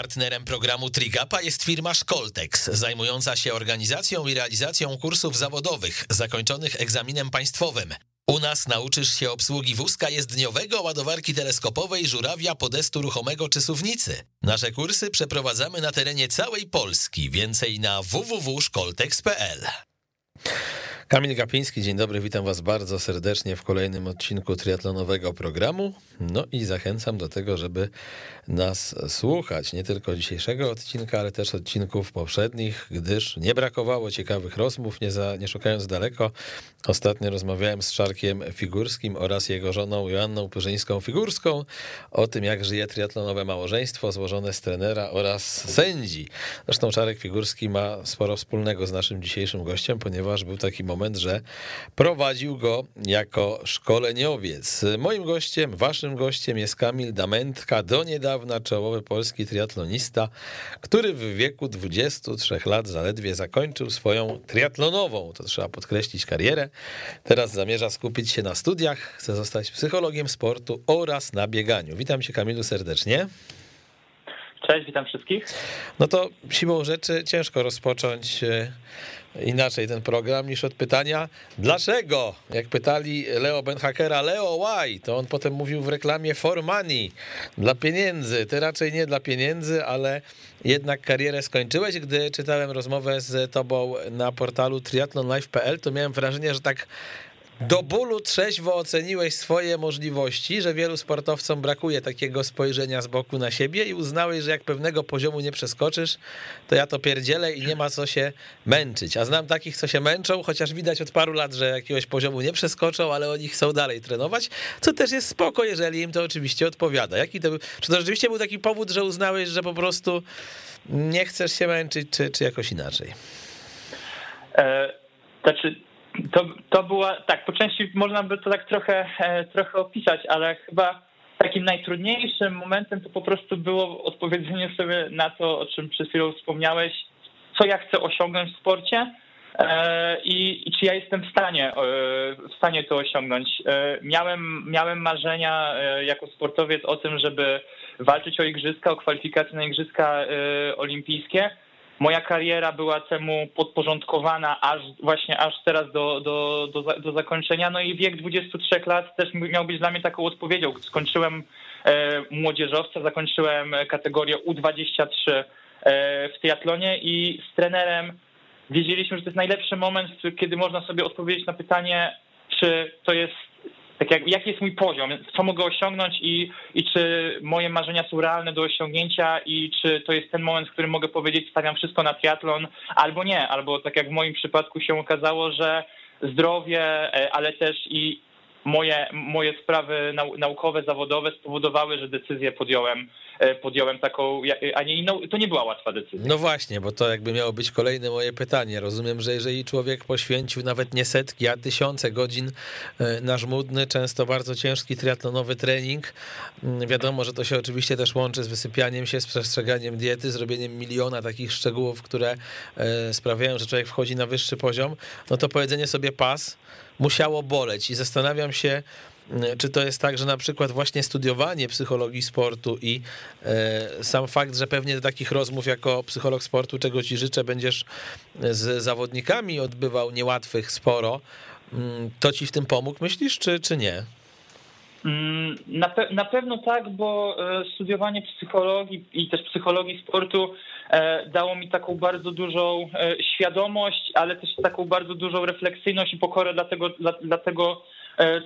Partnerem programu Trigapa jest firma Szkoltex, zajmująca się organizacją i realizacją kursów zawodowych zakończonych egzaminem państwowym. U nas nauczysz się obsługi wózka jezdniowego, ładowarki teleskopowej, żurawia, podestu ruchomego czy suwnicy. Nasze kursy przeprowadzamy na terenie całej Polski. Więcej na www.szkoltex.pl. Kamil Gapiński, dzień dobry, witam was bardzo serdecznie w kolejnym odcinku triatlonowego programu. No i zachęcam do tego, żeby nas słuchać, nie tylko dzisiejszego odcinka, ale też odcinków poprzednich, gdyż nie brakowało ciekawych rozmów, nie, za, nie szukając daleko. Ostatnio rozmawiałem z Czarkiem Figurskim oraz jego żoną Joanną Pyrzyńską-Figurską o tym, jak żyje triatlonowe małżeństwo złożone z trenera oraz sędzi. Zresztą Czarek Figurski ma sporo wspólnego z naszym dzisiejszym gościem, ponieważ był taki moment, moment, że prowadził go jako szkoleniowiec. Moim gościem, waszym gościem jest Kamil Damentka, do niedawna czołowy polski triatlonista, który w wieku 23 lat zaledwie zakończył swoją triatlonową, to trzeba podkreślić, karierę. Teraz zamierza skupić się na studiach, chce zostać psychologiem sportu oraz na bieganiu. Witam cię Kamilu serdecznie. Cześć, witam wszystkich. No to siłą rzeczy ciężko rozpocząć e, inaczej ten program niż od pytania dlaczego? Jak pytali Leo Benhakera, Leo why? To on potem mówił w reklamie for money, dla pieniędzy. Ty raczej nie dla pieniędzy, ale jednak karierę skończyłeś. Gdy czytałem rozmowę z tobą na portalu triathlonlife.pl, to miałem wrażenie, że tak do bólu trzeźwo oceniłeś swoje możliwości, że wielu sportowcom brakuje takiego spojrzenia z boku na siebie i uznałeś, że jak pewnego poziomu nie przeskoczysz, to ja to pierdzielę i nie ma co się męczyć. A znam takich, co się męczą, chociaż widać od paru lat, że jakiegoś poziomu nie przeskoczą, ale oni chcą dalej trenować, co też jest spoko, jeżeli im to oczywiście odpowiada. Jaki to czy to rzeczywiście był taki powód, że uznałeś, że po prostu nie chcesz się męczyć, czy, czy jakoś inaczej? E, znaczy to, to była, tak, po części można by to tak trochę, e, trochę opisać, ale chyba takim najtrudniejszym momentem to po prostu było odpowiedzenie sobie na to, o czym przed chwilą wspomniałeś, co ja chcę osiągnąć w sporcie e, i, i czy ja jestem w stanie, e, w stanie to osiągnąć. Miałem, miałem marzenia jako sportowiec o tym, żeby walczyć o igrzyska, o kwalifikacje na igrzyska olimpijskie, Moja kariera była temu podporządkowana aż właśnie aż teraz do, do, do, do zakończenia. No i wiek 23 lat też miał być dla mnie taką odpowiedzią. Skończyłem e, młodzieżowca, zakończyłem kategorię U23 e, w triatlonie i z trenerem wiedzieliśmy, że to jest najlepszy moment, kiedy można sobie odpowiedzieć na pytanie, czy to jest tak jak, jaki jest mój poziom, co mogę osiągnąć i, i czy moje marzenia są realne do osiągnięcia i czy to jest ten moment, w którym mogę powiedzieć, stawiam wszystko na triatlon, albo nie, albo tak jak w moim przypadku się okazało, że zdrowie, e, ale też i moje, moje sprawy naukowe, zawodowe spowodowały, że decyzję podjąłem, e, podjąłem taką, a nie inną. To nie była łatwa decyzja. No właśnie, bo to jakby miało być kolejne moje pytanie. Rozumiem, że jeżeli człowiek poświęcił nawet nie setki, a tysiące godzin e, na żmudny, często bardzo ciężki triatlonowy trening, mm, wiadomo, że to się oczywiście też łączy z wysypianiem się, z przestrzeganiem diety, zrobieniem miliona takich szczegółów, które e, sprawiają, że człowiek wchodzi na wyższy poziom, no to powiedzenie sobie pas, musiało boleć i zastanawiam się, mm, czy to jest tak, że na przykład właśnie studiowanie psychologii sportu i e, sam fakt, że pewnie takich rozmów jako psycholog sportu, czego ci życzę, będziesz z zawodnikami odbywał niełatwych sporo, mm, to ci w tym pomógł, myślisz, czy, czy nie? Mm, na, pe na pewno tak, bo e, studiowanie psychologii i też psychologii sportu e, dało mi taką bardzo dużą e, świadomość, ale też taką bardzo dużą refleksyjność i pokorę dla tego, dla, dla tego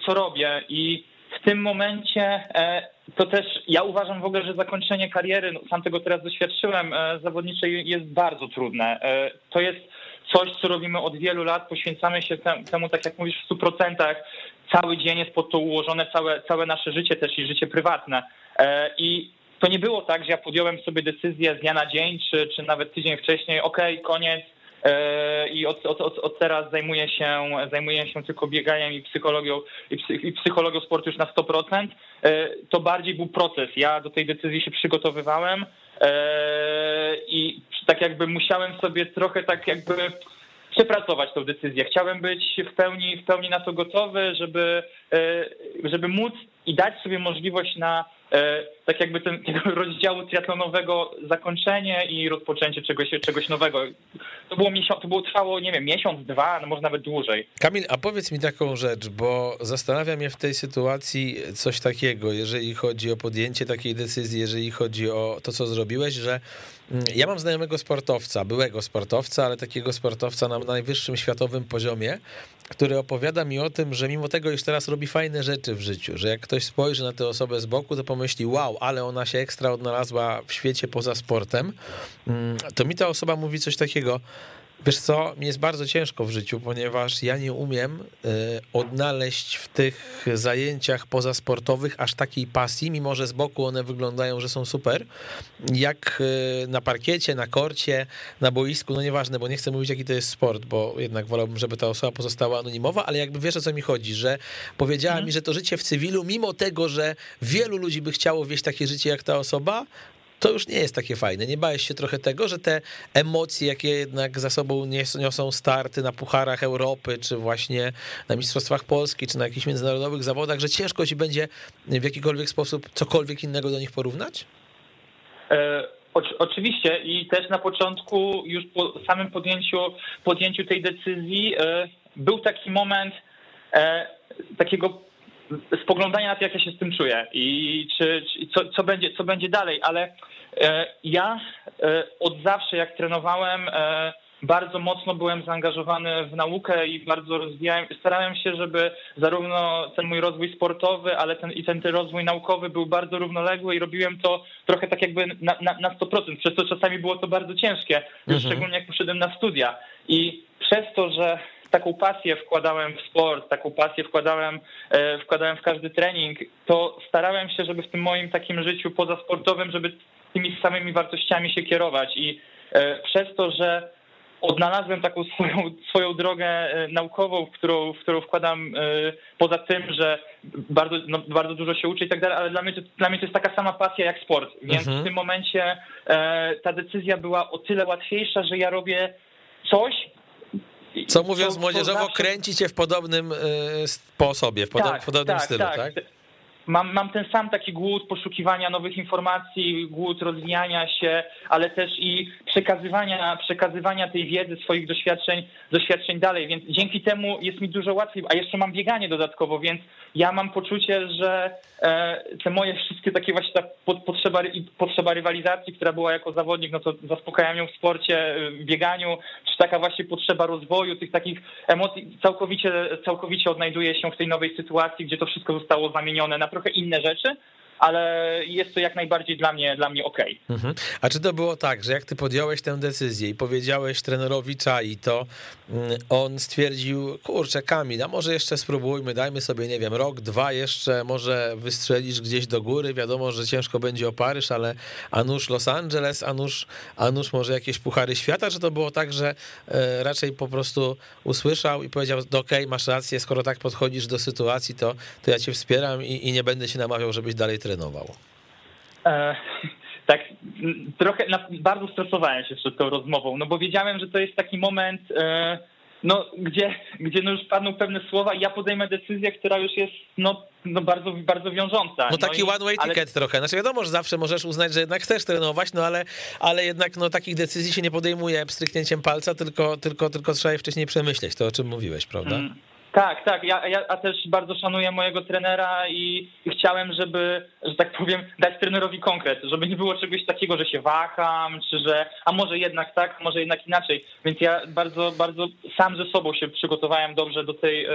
co robię. I w tym momencie to też ja uważam w ogóle, że zakończenie kariery, no, sam tego teraz doświadczyłem, zawodniczej jest bardzo trudne. To jest coś, co robimy od wielu lat, poświęcamy się temu, tak jak mówisz, w stu procentach. Cały dzień jest pod to ułożone, całe, całe nasze życie też i życie prywatne. E, I to nie było tak, że ja podjąłem sobie decyzję z dnia na dzień, czy, czy nawet tydzień wcześniej, ok, koniec, e, i od, od, od, od, teraz zajmuję się, zajmuję się tylko bieganiem i psychologią, i, psychologią sportu już na 100%. E, to bardziej był proces. Ja do tej decyzji się przygotowywałem i tak jakby musiałem sobie trochę tak jakby przepracować tą decyzję. Chciałem być w pełni, w pełni na to gotowy, żeby, e, żeby móc i dać sobie możliwość na e, tak jakby ten, tego rozdziału triatlonowego zakończenie i rozpoczęcie czegoś, czegoś nowego. To było, miesiąc, to było trwało, nie wiem, miesiąc, dwa, no może nawet dłużej. Kamil, a powiedz mi taką rzecz, bo zastanawia mnie w tej sytuacji coś takiego, jeżeli chodzi o podjęcie takiej decyzji, jeżeli chodzi o to, co zrobiłeś, że ja mam znajomego sportowca, byłego sportowca, ale takiego sportowca na najwyższym światowym poziomie, który opowiada mi o tym, że mimo tego, iż teraz robi fajne rzeczy w życiu, że jak ktoś spojrzy na tę osobę z boku, to pomyśli, wow, ale ona się ekstra odnalazła w świecie poza sportem, mm, to mi ta osoba mówi coś takiego, Wiesz co, mi jest bardzo ciężko w życiu, ponieważ ja nie umiem y, odnaleźć w tych zajęciach pozasportowych aż takiej pasji, mimo że z boku one wyglądają, że są super, jak y, na parkiecie, na korcie, na boisku, no nieważne, bo nie chcę mówić jaki to jest sport, bo jednak wolałbym, żeby ta osoba pozostała anonimowa, ale jakby wiesz o co mi chodzi, że powiedziała mhm. mi, że to życie w cywilu, mimo tego, że wielu ludzi by chciało wieść takie życie jak ta osoba, to już nie jest takie fajne. Nie bałeś się trochę tego, że te emocje, jakie jednak za sobą niosą starty na Pucharach Europy, czy właśnie na Mistrzostwach Polski, czy na jakichś międzynarodowych zawodach, że ciężko ci będzie w jakikolwiek sposób cokolwiek innego do nich porównać? E, oczywiście i też na początku, już po samym podjęciu, podjęciu tej decyzji, e, był taki moment e, takiego spoglądania na to, jak ja się z tym czuję i czy, czy co, co, będzie, co będzie dalej, ale e, ja e, od zawsze, jak trenowałem, e, bardzo mocno byłem zaangażowany w naukę i bardzo rozwijałem, starałem się, żeby zarówno ten mój rozwój sportowy, ale ten, i ten, ten rozwój naukowy był bardzo równoległy i robiłem to trochę tak jakby na, na, na 100%, przez to czasami było to bardzo ciężkie, mhm. szczególnie jak poszedłem na studia i przez to, że taką pasję wkładałem w sport, taką pasję wkładałem, e, wkładałem w każdy trening, to starałem się, żeby w tym moim takim życiu pozasportowym, żeby tymi samymi wartościami się kierować i e, przez to, że odnalazłem taką swoją, swoją drogę e, naukową, w którą, w którą wkładam poza tym, że bardzo, no, bardzo dużo się uczę i tak dalej, ale dla mnie, to, dla mnie to jest taka sama pasja jak sport, więc mhm. w tym momencie ta decyzja była o tyle łatwiejsza, że ja robię coś, co mówiąc młodzieżowo, kręci cię w podobnym y, sposobie, w, tak, w podobnym tak, stylu, tak? tak? Mam, mam ten sam taki głód poszukiwania nowych informacji, głód rozwijania się, ale też i przekazywania, przekazywania tej wiedzy, swoich doświadczeń, doświadczeń dalej, więc dzięki temu jest mi dużo łatwiej, a jeszcze mam bieganie dodatkowo, więc ja mam poczucie, że e, te moje wszystkie takie właśnie ta potrzeba, potrzeba rywalizacji, która była jako zawodnik, no to zaspokajam ją w sporcie, w bieganiu, czy taka właśnie potrzeba rozwoju, tych takich emocji całkowicie, całkowicie odnajduje się w tej nowej sytuacji, gdzie to wszystko zostało zamienione na trochę inne rzeczy, ale jest to jak najbardziej dla mnie, dla mnie okej. Okay. Mhm. A czy to było tak, że jak ty podjąłeś tę decyzję i powiedziałeś trenerowi Czai, to mm, on stwierdził, kurczę Kamil, a może jeszcze spróbujmy, dajmy sobie, nie wiem, rok, dwa jeszcze, może wystrzelisz gdzieś do góry, wiadomo, że ciężko będzie o Paryż, ale a nuż Los Angeles, a nuż, a nuż może jakieś Puchary Świata, czy to było tak, że e, raczej po prostu usłyszał i powiedział, okej, okay, masz rację, skoro tak podchodzisz do sytuacji, to, to ja cię wspieram i, i nie będę się namawiał, żebyś dalej trenował? E, tak, trochę na, bardzo stresowałem się przed tą rozmową, no bo wiedziałem, że to jest taki moment, e, no, gdzie, gdzie no już padną pewne słowa i ja podejmę decyzję, która już jest no, no bardzo, bardzo wiążąca. No taki no one-way ticket ale... trochę. Znaczy wiadomo, że zawsze możesz uznać, że jednak chcesz trenować, no ale, ale jednak no, takich decyzji się nie podejmuje stryknięciem palca, tylko, tylko, tylko trzeba je wcześniej przemyśleć, to o czym mówiłeś, prawda? Mm. Tak, tak. Ja, ja, ja, też bardzo szanuję mojego trenera i chciałem, żeby, że tak powiem, dać trenerowi konkret, żeby nie było czegoś takiego, że się waham, czy że, a może jednak tak, może jednak inaczej. Więc ja bardzo, bardzo sam ze sobą się przygotowałem dobrze do tej, e,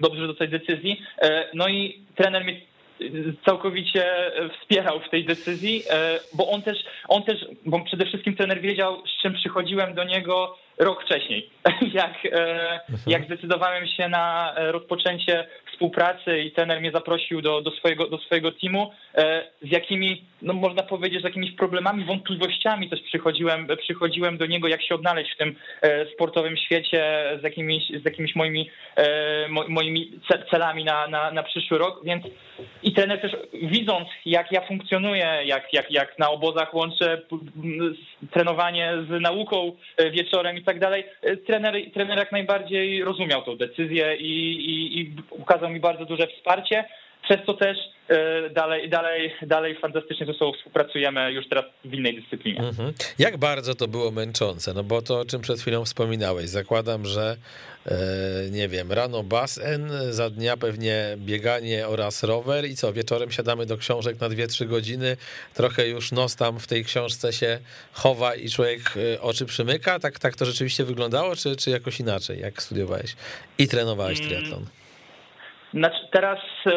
dobrze do tej decyzji. E, no i trener mnie całkowicie wspierał w tej decyzji, e, bo on też, on też, bo przede wszystkim trener wiedział, z czym przychodziłem do niego rok wcześniej, jak, e, mhm. jak zdecydowałem się na rozpoczęcie współpracy i trener mnie zaprosił do, do, swojego, do swojego teamu, e, z jakimi, no można powiedzieć, z jakimiś problemami, wątpliwościami też przychodziłem, przychodziłem do niego, jak się odnaleźć w tym e, sportowym świecie, z jakimiś, z jakimiś moimi, moimi celami na, na, na przyszły rok, więc i trener też widząc, jak ja funkcjonuję, jak, jak, jak na obozach łączę trenowanie z nauką wieczorem i tak dalej. E, trener, trener jak najbardziej rozumiał tą decyzję i, i, i ukazał mi bardzo duże wsparcie. Przez co też E, dalej, dalej, dalej fantastycznie ze sobą współpracujemy już teraz w innej dyscyplinie. Mhm. Jak bardzo to było męczące? No bo to, o czym przed chwilą wspominałeś, zakładam, że e, nie wiem, rano basen, za dnia pewnie bieganie oraz rower i co, wieczorem siadamy do książek na 2-3 godziny, trochę już nos tam w tej książce się chowa i człowiek e, oczy przymyka? Tak, tak to rzeczywiście wyglądało, czy, czy jakoś inaczej, jak studiowałeś i trenowałeś mm. triatlon? Hmm. Znaczy teraz e,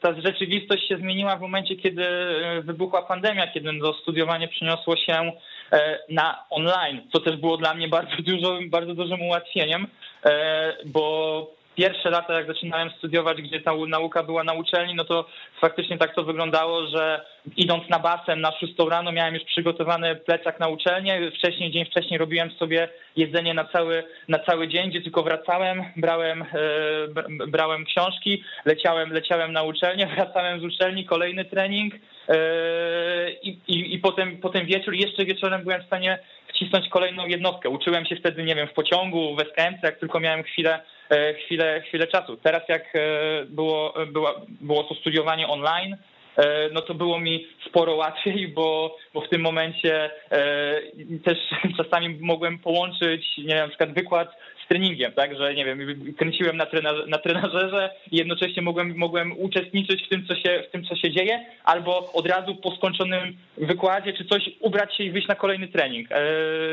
ta rzeczywistość się zmieniła w momencie, kiedy e, wybuchła pandemia, kiedy to studiowanie przeniosło się e, na online, co też było dla mnie bardzo, dużo, bardzo dużym ułatwieniem, bo pierwsze lata, jak zaczynałem studiować, gdzie ta nauka była na uczelni, no to faktycznie tak to wyglądało, że idąc na basen na 6 rano miałem już przygotowany plecak na uczelnię. Wcześniej, dzień wcześniej robiłem sobie jedzenie na cały, na cały dzień, gdzie tylko wracałem, brałem, e, brałem książki, leciałem, leciałem na uczelnię, wracałem z uczelni, kolejny trening e, i, i, i potem, potem wieczór. Jeszcze wieczorem byłem w stanie wcisnąć kolejną jednostkę. Uczyłem się wtedy, nie wiem, w pociągu, w SKM, jak tylko miałem chwilę, chwilę, chwilę czasu. Teraz jak było, było, było to studiowanie online, E, no to było mi sporo łatwiej, bo, bo w tym momencie e, też czasami mogłem połączyć, nie wiem, na przykład wykład treningiem, tak, że nie wiem, kręciłem na, trener, na trenażerze i jednocześnie mogłem, mogłem uczestniczyć w tym, co się, w tym, co się dzieje, albo od razu po skończonym wykładzie czy coś ubrać się i wyjść na kolejny trening. E,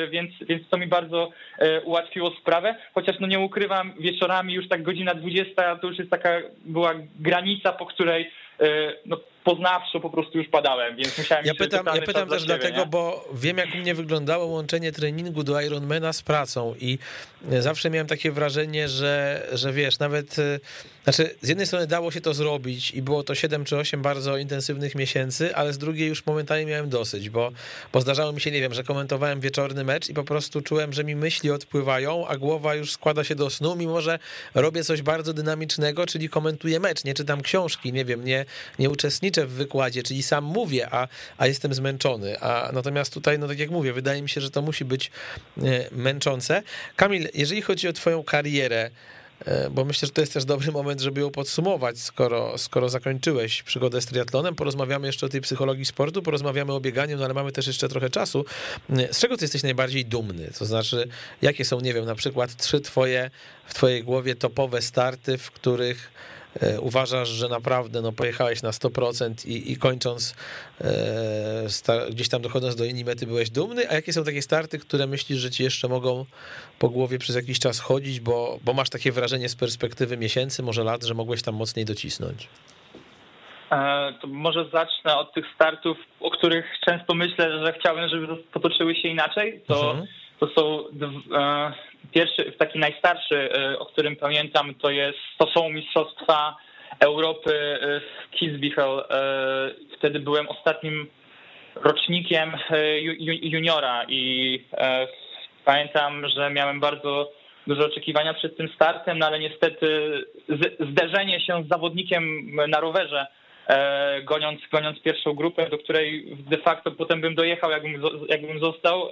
więc, więc to mi bardzo ułatwiło sprawę, chociaż no nie ukrywam, wieczorami już tak godzina 20 to już jest taka była granica, po której no, poznawczo po prostu już padałem, więc musiałem... Ja pytam, ja pytam też dlatego, nie? bo wiem jak u mnie wyglądało łączenie treningu do Ironmana z pracą i zawsze miałem takie wrażenie, że, że wiesz, nawet... Znaczy, z jednej strony dało się to zrobić i było to 7 czy 8 bardzo intensywnych miesięcy, ale z drugiej już momentami miałem dosyć, bo, bo zdarzało mi się, nie wiem, że komentowałem wieczorny mecz i po prostu czułem, że mi myśli odpływają, a głowa już składa się do snu, mimo że robię coś bardzo dynamicznego, czyli komentuję mecz, nie czytam książki, nie wiem, nie, nie uczestniczę uczestniczę w wykładzie, czyli sam mówię, a, a jestem zmęczony. A natomiast tutaj, no tak jak mówię, wydaje mi się, że to musi być e, męczące. Kamil, jeżeli chodzi o Twoją karierę, e, bo myślę, że to jest też dobry moment, żeby ją podsumować, skoro, skoro zakończyłeś przygodę z triatlonem. Porozmawiamy jeszcze o tej psychologii sportu, porozmawiamy o bieganiu, no ale mamy też jeszcze trochę czasu. E, z czego ty jesteś najbardziej dumny? To znaczy, jakie są, nie wiem, na przykład trzy twoje, w twojej głowie topowe starty, w których uważasz, że naprawdę no, pojechałeś na 100% i, i kończąc e, gdzieś tam dochodząc do innej mety byłeś dumny, a jakie są takie starty, które myślisz, że ci jeszcze mogą po głowie przez jakiś czas chodzić, bo, bo masz takie wrażenie z perspektywy miesięcy, może lat, że mogłeś tam mocniej docisnąć? E, to może zacznę od tych startów, o których często myślę, że chciałbym, żeby potoczyły się inaczej. To, mhm. To są Pierwszy, taki najstarszy, e, o którym pamiętam, to jest, to są Mistrzostwa Europy e, w Kitzbühel. E, wtedy byłem ostatnim rocznikiem juniora i pamiętam, że miałem bardzo duże oczekiwania przed tym startem, no ale niestety zderzenie się z zawodnikiem na rowerze, goniąc, goniąc pierwszą grupę, do której de facto potem bym dojechał, jakbym, jakbym został,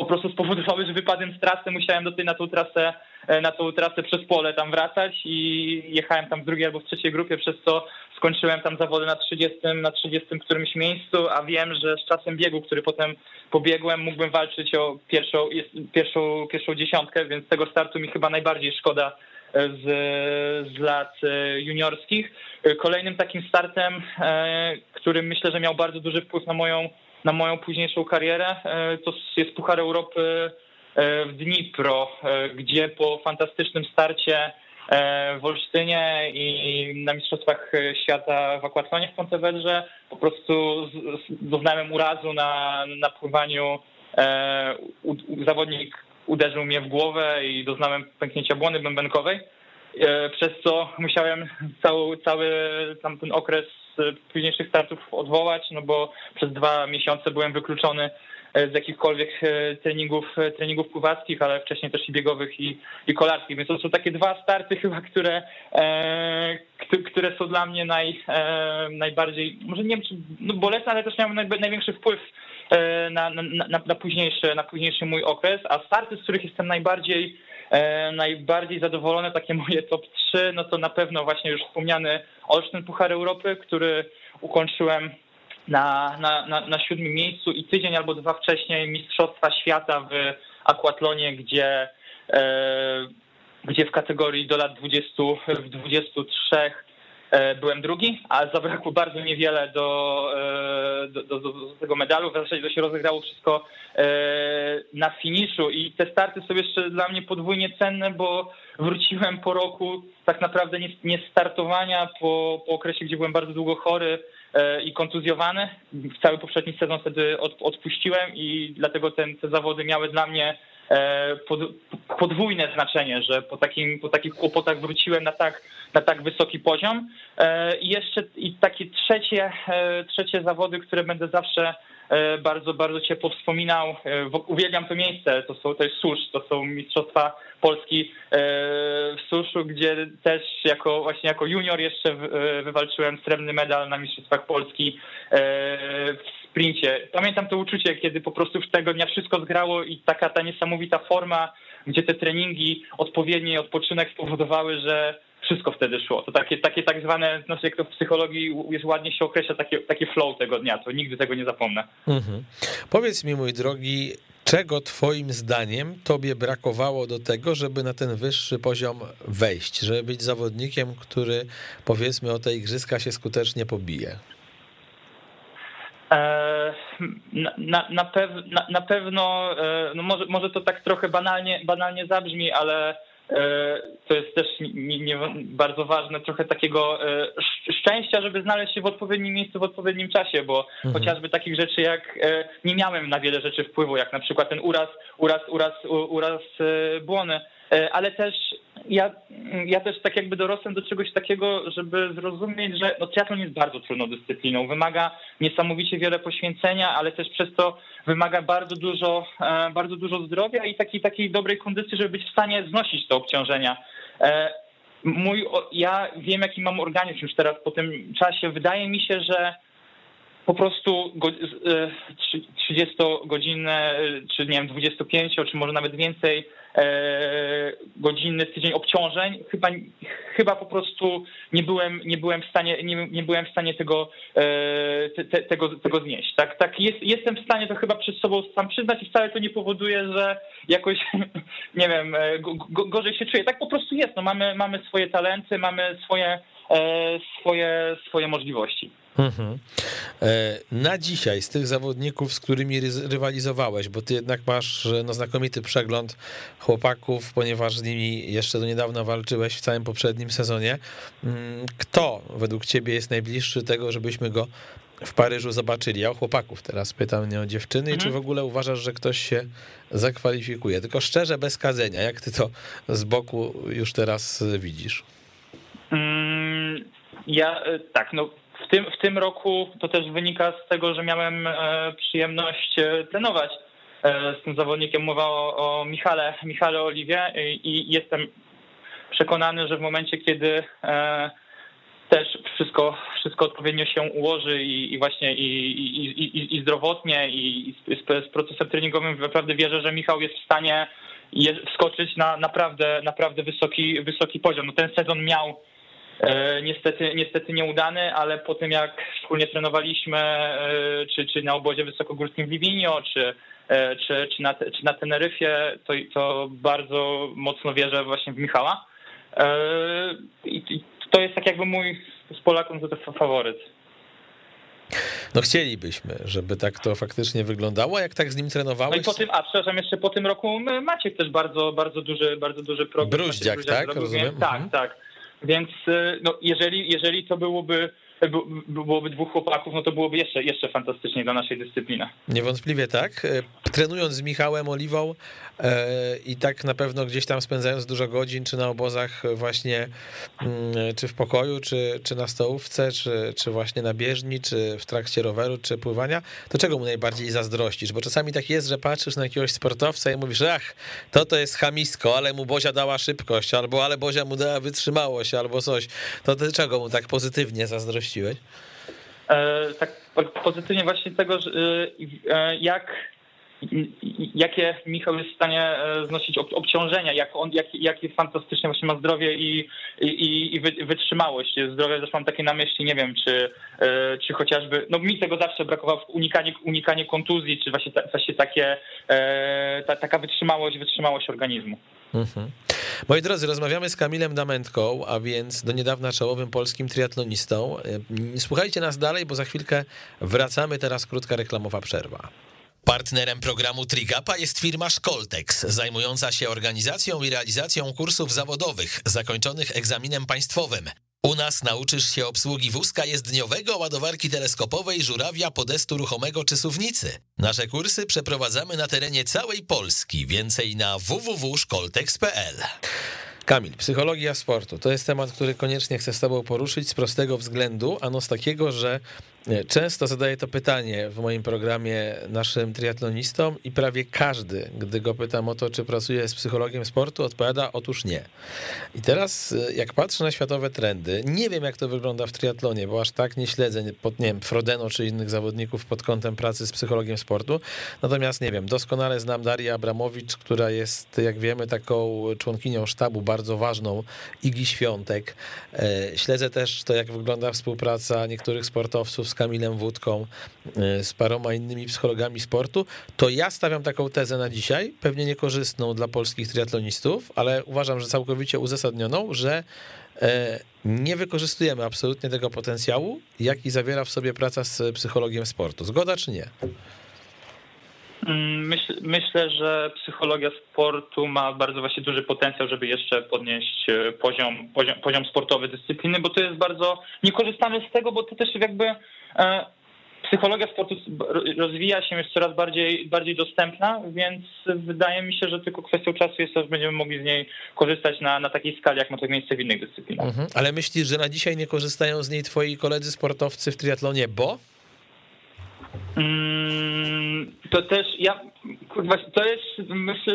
po prostu spowodowały, że wypadłem z trasy, musiałem do tej na tą trasę, e, na tą trasę przez pole tam wracać i jechałem tam w drugiej albo w trzeciej grupie, przez co skończyłem tam zawody na 30, na 30 którymś miejscu, a wiem, że z czasem biegu, który potem pobiegłem, mógłbym walczyć o pierwszą, pierwszą, pierwszą dziesiątkę, więc tego startu mi chyba najbardziej szkoda e, z, z lat e, juniorskich. Kolejnym takim startem, który myślę, że miał bardzo duży wpływ na moją na moją późniejszą karierę, e, to jest Puchar Europy e, w Dnipro, e, gdzie po fantastycznym starcie w Olsztynie i na Mistrzostwach Świata w akwatlonie w Pontevedrze po prostu doznałem urazu na, na pływaniu. Zawodnik uderzył mnie w głowę i doznałem pęknięcia błony bębenkowej, przez co musiałem cały, cały tamten okres późniejszych startów odwołać, no bo przez dwa miesiące byłem wykluczony e, z jakichkolwiek e, treningów, e, treningów pływackich, ale wcześniej też i biegowych i, i kolarskich. Więc to są takie dwa starty chyba, które, e, które są dla mnie naj, e, najbardziej, może nie wiem czy no bolesne, ale też miały największy wpływ na, na, na, na, późniejszy, na późniejszy mój okres, a starty, z których jestem najbardziej najbardziej zadowolone, takie moje top 3, no to na pewno właśnie już wspomniany Olsztyn Puchar Europy, który ukończyłem na, na, na, na siódmym miejscu i tydzień albo dwa wcześniej Mistrzostwa Świata w akwatlonie, gdzie, e, gdzie w kategorii do lat 20 w 23 e, byłem drugi, a zabrakło bardzo niewiele do, e, do, do, do, tego medalu. W zasadzie to się rozegrało wszystko e, na finiszu i te starty są jeszcze dla mnie podwójnie cenne, bo wróciłem po roku tak naprawdę nie, nie startowania, po, po okresie, gdzie byłem bardzo długo chory E, i kontuzjowany. Cały poprzedni sezon wtedy odpuściłem i dlatego ten, te zawody miały dla mnie e, podwójne znaczenie, że po, takim, po takich kłopotach wróciłem na tak, na tak wysoki poziom. E, I jeszcze i takie trzecie, trzecie zawody, które będę zawsze E, bardzo, bardzo ciepło wspominał. E, uwielbiam to miejsce, to, są, jest Susz, to są Mistrzostwa Polski e, w Suszu, gdzie też jako właśnie jako junior jeszcze wywalczyłem srebrny medal na Mistrzostwach Polski w sprincie. Pamiętam to uczucie, kiedy po prostu tego dnia wszystko zgrało i taka ta niesamowita forma, gdzie te treningi odpowiedni odpoczynek spowodowały, że wszystko wtedy szło. To takie, takie tak zwane, no jak to w psychologii jest ładnie się określa, takie, takie flow tego dnia, to nigdy tego nie zapomnę. Mhm. Powiedz mi, mój drogi, czego twoim zdaniem tobie brakowało do tego, żeby na ten wyższy poziom wejść, żeby być zawodnikiem, który powiedzmy o te igrzyska się skutecznie pobije? E, na, na, pew, na, na pewno, e, no może, może to tak trochę banalnie, banalnie zabrzmi, ale E, to jest też nie, nie, bardzo ważne, trochę takiego szczęścia, żeby znaleźć się w odpowiednim miejscu w odpowiednim czasie, bo mhm. chociażby takich rzeczy jak nie miałem na wiele rzeczy wpływu, jak na przykład ten uraz, uraz, uraz, uraz błony, ale też ja, ja też tak jakby dorosłem do czegoś takiego, żeby zrozumieć, że no, triatlon jest bardzo trudną dyscypliną. Wymaga niesamowicie wiele poświęcenia, ale też przez to wymaga bardzo dużo, e, bardzo dużo zdrowia i takiej, takiej dobrej kondycji, żeby być w stanie znosić te obciążenia. E, mój, ja wiem, jaki mam organizm już teraz po tym czasie. Wydaje mi się, że po prostu 30-godzinne, e, czy nie wiem, 25, czy może nawet więcej E, godzinny tydzień obciążeń. Chyba, chyba po prostu nie byłem, nie byłem w stanie, nie, nie byłem w stanie tego, e, te, tego, tego znieść. Tak, tak jest, jestem w stanie to chyba przed sobą sam przyznać i wcale to nie powoduje, że jakoś, nie wiem, gorzej się czuję. Tak po prostu jest. No, mamy, mamy swoje talenty, mamy swoje, swoje, swoje możliwości. Mhm. E, na dzisiaj z tych zawodników, z którymi rywalizowałeś, bo ty jednak masz no, znakomity przegląd chłopaków, ponieważ z nimi jeszcze do niedawna walczyłeś w całym poprzednim sezonie. Mm, kto według ciebie jest najbliższy tego, żebyśmy go w Paryżu zobaczyli? Ja o chłopaków teraz pytam, nie o dziewczyny. Mhm. Czy w ogóle uważasz, że ktoś się zakwalifikuje? Tylko szczerze, bez kazenia. Jak ty to z boku już teraz widzisz? Mm, ja e, tak, no w tym, w tym roku to też wynika z tego, że miałem e, przyjemność e, trenować e, z tym zawodnikiem. Mowa o, o Michale, Michale Oliwie i jestem przekonany, że w momencie, kiedy też wszystko, wszystko odpowiednio się ułoży i, i właśnie i, i, i, zdrowotnie i, z, z procesem treningowym naprawdę wierzę, że Michał jest w stanie wskoczyć na naprawdę, naprawdę wysoki, wysoki poziom. No ten sezon miał niestety, niestety nieudany, ale po tym jak wspólnie trenowaliśmy, e, czy, czy na obozie wysokogórskim w Livigno, czy, e, czy, czy, na, czy na Teneryfie, to, to bardzo mocno wierzę właśnie w Michała. I to jest tak jakby mój z Polaków to faworyt. No chcielibyśmy, żeby tak to faktycznie wyglądało, jak tak z nim trenowałeś. No i po tym, a przepraszam, jeszcze po tym roku Maciek też bardzo, bardzo duży, bardzo duży progres. Bruździak, tak? Rozumiem. Tak, mhm. tak. Więc y, no, jeżeli, jeżeli to byłoby byłoby dwóch chłopaków, no to byłoby jeszcze, jeszcze fantastycznie dla naszej dyscypliny. Niewątpliwie tak. E, trenując z Michałem Oliwą e, i tak na pewno gdzieś tam spędzając dużo godzin, czy na obozach właśnie, mm, czy w pokoju, czy, czy na stołówce, czy, czy właśnie na bieżni, czy w trakcie roweru, czy pływania, to czego mu najbardziej zazdrościsz? Bo czasami tak jest, że patrzysz na jakiegoś sportowca i mówisz, ach, to to jest chamisko, ale mu Bozia dała szybkość, albo ale Bozia mu dała wytrzymałość, albo coś. To ty czego mu tak pozytywnie zazdrościsz? E, tak pozytywnie właśnie tego, że, e, jak jakie Michał jest w stanie e, znosić obciążenia, jak on, jak, jakie fantastycznie właśnie ma zdrowie i, i, i wytrzymałość. Zdrowie też mam takie na myśli, nie wiem, czy, e, czy chociażby, no mi tego zawsze brakowało, unikanie, unikanie kontuzji, czy właśnie, właśnie takie, e, ta, taka wytrzymałość, wytrzymałość organizmu. Mhm. Moi drodzy, rozmawiamy z Kamilem Damentką, a więc do niedawna czołowym polskim triatlonistą. Słuchajcie nas dalej, bo za chwilkę wracamy. Teraz krótka reklamowa przerwa. Partnerem programu Trigapa jest firma Szkoltex, zajmująca się organizacją i realizacją kursów zawodowych zakończonych egzaminem państwowym. U nas nauczysz się obsługi wózka jezdniowego, ładowarki teleskopowej, żurawia, podestu ruchomego czy suwnicy. Nasze kursy przeprowadzamy na terenie całej Polski. Więcej na www.szkoltex.pl. Kamil, psychologia sportu to jest temat, który koniecznie chcę z Tobą poruszyć z prostego względu, ano z takiego, że Często zadaję to pytanie w moim programie naszym triatlonistom i prawie każdy, gdy go pytam o to, czy pracuje z psychologiem sportu, odpowiada otóż nie. I teraz jak patrzę na światowe trendy, nie wiem jak to wygląda w triatlonie, bo aż tak nie śledzę pod, nie wiem, Frodeno czy innych zawodników pod kątem pracy z psychologiem sportu. Natomiast nie wiem, doskonale znam Darię Abramowicz, która jest, jak wiemy, taką członkinią sztabu bardzo ważną Igi Świątek. E, śledzę też to, jak wygląda współpraca niektórych sportowców z Kamilem Wódką, y, z paroma innymi psychologami sportu, to ja stawiam taką tezę na dzisiaj, pewnie niekorzystną dla polskich triatlonistów, ale uważam, że całkowicie uzasadnioną, że e, nie wykorzystujemy absolutnie tego potencjału, jaki zawiera w sobie praca z psychologiem sportu. Zgoda czy nie? Mm, myśl, myślę, że psychologia sportu ma bardzo właśnie duży potencjał, żeby jeszcze podnieść e, poziom, poziom, poziom sportowy dyscypliny, bo to jest bardzo. Nie korzystamy z tego, bo to też jakby e, psychologia sportu rozwija się, jest coraz bardziej, bardziej dostępna, więc wydaje mi się, że tylko kwestią czasu jest to, że będziemy mogli z niej korzystać na, na takiej skali, jak ma to miejsce w innych dyscyplinach. Mhm. Ale myślisz, że na dzisiaj nie korzystają z niej twoi koledzy sportowcy w triatlonie, bo? Mm, to też ja, kurwa, to jest, myślę,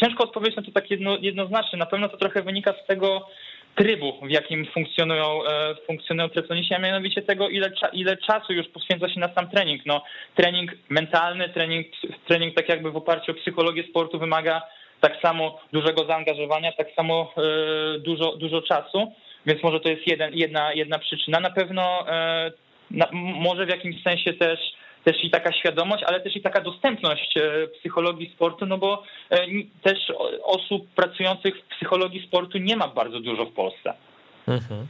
ciężko odpowiedzieć na to tak jedno, jednoznacznie. Na pewno to trochę wynika z tego trybu, w jakim funkcjonują, e, funkcjonują triatloniści, a mianowicie tego, ile, ile czasu już poświęca się na sam trening. No, trening mentalny, trening, trening tak jakby w oparciu o psychologię sportu wymaga tak samo dużego zaangażowania, tak samo e, dużo, dużo czasu, więc może to jest jeden, jedna, jedna przyczyna. Na pewno e, na, może w jakimś sensie też też i taka świadomość, ale też i taka dostępność e, psychologii sportu, no bo e, też osób pracujących w psychologii sportu nie ma bardzo dużo w Polsce. Mhm.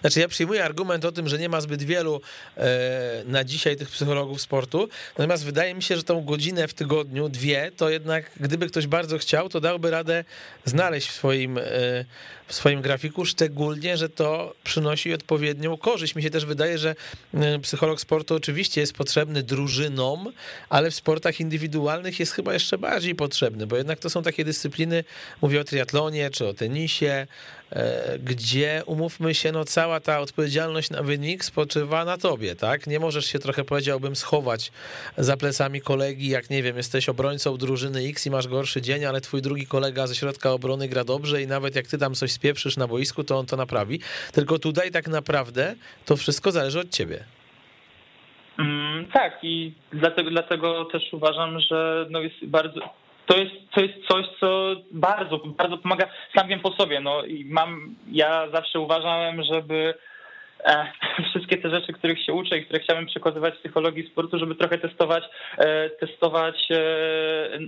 Znaczy, ja przyjmuję argument o tym, że nie ma zbyt wielu e, na dzisiaj tych psychologów sportu, natomiast wydaje mi się, że tą godzinę w tygodniu, dwie, to jednak gdyby ktoś bardzo chciał, to dałby radę znaleźć w swoim, w swoim grafiku, szczególnie, że to przynosi odpowiednią korzyść. Mi się też wydaje, że e, psycholog sportu oczywiście jest potrzebny drużynom, ale w sportach indywidualnych jest chyba jeszcze bardziej potrzebny, bo jednak to są takie dyscypliny, mówię o triatlonie czy o tenisie, gdzie umówmy się, no cała ta odpowiedzialność na wynik spoczywa na tobie, tak? Nie możesz się trochę, powiedziałbym, schować za plecami kolegi, jak nie wiem, jesteś obrońcą drużyny X i masz gorszy dzień, ale twój drugi kolega ze środka obrony gra dobrze i nawet jak ty tam coś spieprzysz na boisku, to on to naprawi. Tylko tutaj tak naprawdę to wszystko zależy od ciebie. Mm, tak i dlatego, dlatego też uważam, że no jest bardzo to jest, to jest coś, co bardzo, bardzo pomaga. Sam wiem po sobie. No i mam, ja zawsze uważałem, żeby e, wszystkie te rzeczy, których się uczę i które chciałem przekazywać w psychologii sportu, żeby trochę testować, e, testować e,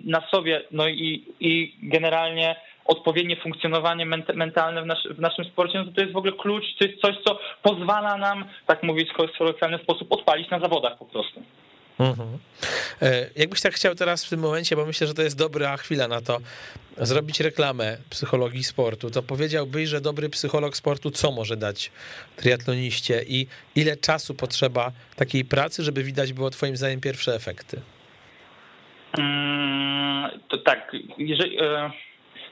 na sobie. No i, i generalnie odpowiednie funkcjonowanie mentalne w, nasz, w, naszym sporcie, no to, to jest w ogóle klucz, to jest coś, co pozwala nam, tak mówić w kolokwialny sposób, odpalić na zawodach po prostu. Mhm. E, jakbyś tak chciał teraz w tym momencie, bo myślę, że to jest dobra chwila na to, zrobić reklamę psychologii sportu, to powiedziałbyś, że dobry psycholog sportu co może dać triatloniście i ile czasu potrzeba takiej pracy, żeby widać było twoim zdaniem pierwsze efekty? Mm, to tak, jeżeli...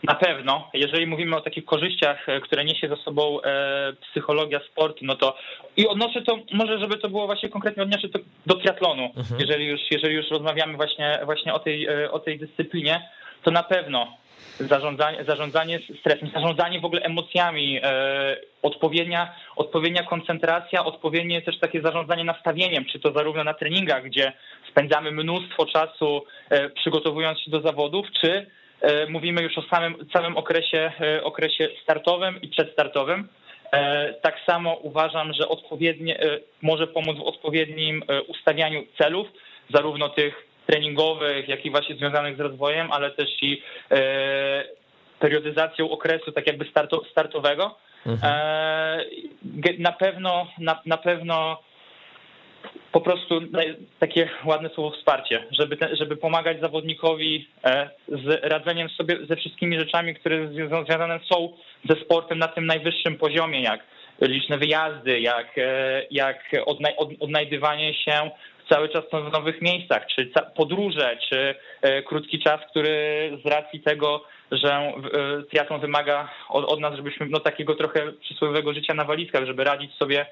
Na pewno, jeżeli mówimy o takich korzyściach, e, które niesie ze sobą e, psychologia sportu, no to i odnoszę to, może żeby to było właśnie konkretnie odniosę to do triatlonu, mhm. jeżeli, już, jeżeli już rozmawiamy właśnie, właśnie o, tej, e, o tej dyscyplinie, to na pewno zarządzanie, zarządzanie stresem, zarządzanie w ogóle emocjami, e, odpowiednia, odpowiednia koncentracja, odpowiednie też takie zarządzanie nastawieniem, czy to zarówno na treningach, gdzie spędzamy mnóstwo czasu e, przygotowując się do zawodów, czy mówimy już o samym całym okresie, e, okresie startowym i przedstartowym. E, tak samo uważam, że odpowiednie e, może pomóc w odpowiednim ustawianiu celów, zarówno tych treningowych, jak i właśnie związanych z rozwojem, ale też i e, periodyzacją okresu tak jakby starto, startowego. Mhm. E, na pewno, na, na pewno po prostu takie ładne słowo wsparcie, żeby, te, żeby pomagać zawodnikowi e, z radzeniem sobie ze wszystkimi rzeczami, które związane są ze sportem na tym najwyższym poziomie, jak liczne wyjazdy, jak, jak odnajdywanie się cały czas w nowych miejscach, czy podróże, czy e, krótki czas, który z racji tego, że e, triatlon wymaga od, nas, żebyśmy no takiego trochę przysłowiowego życia na walizkach, żeby radzić sobie, e,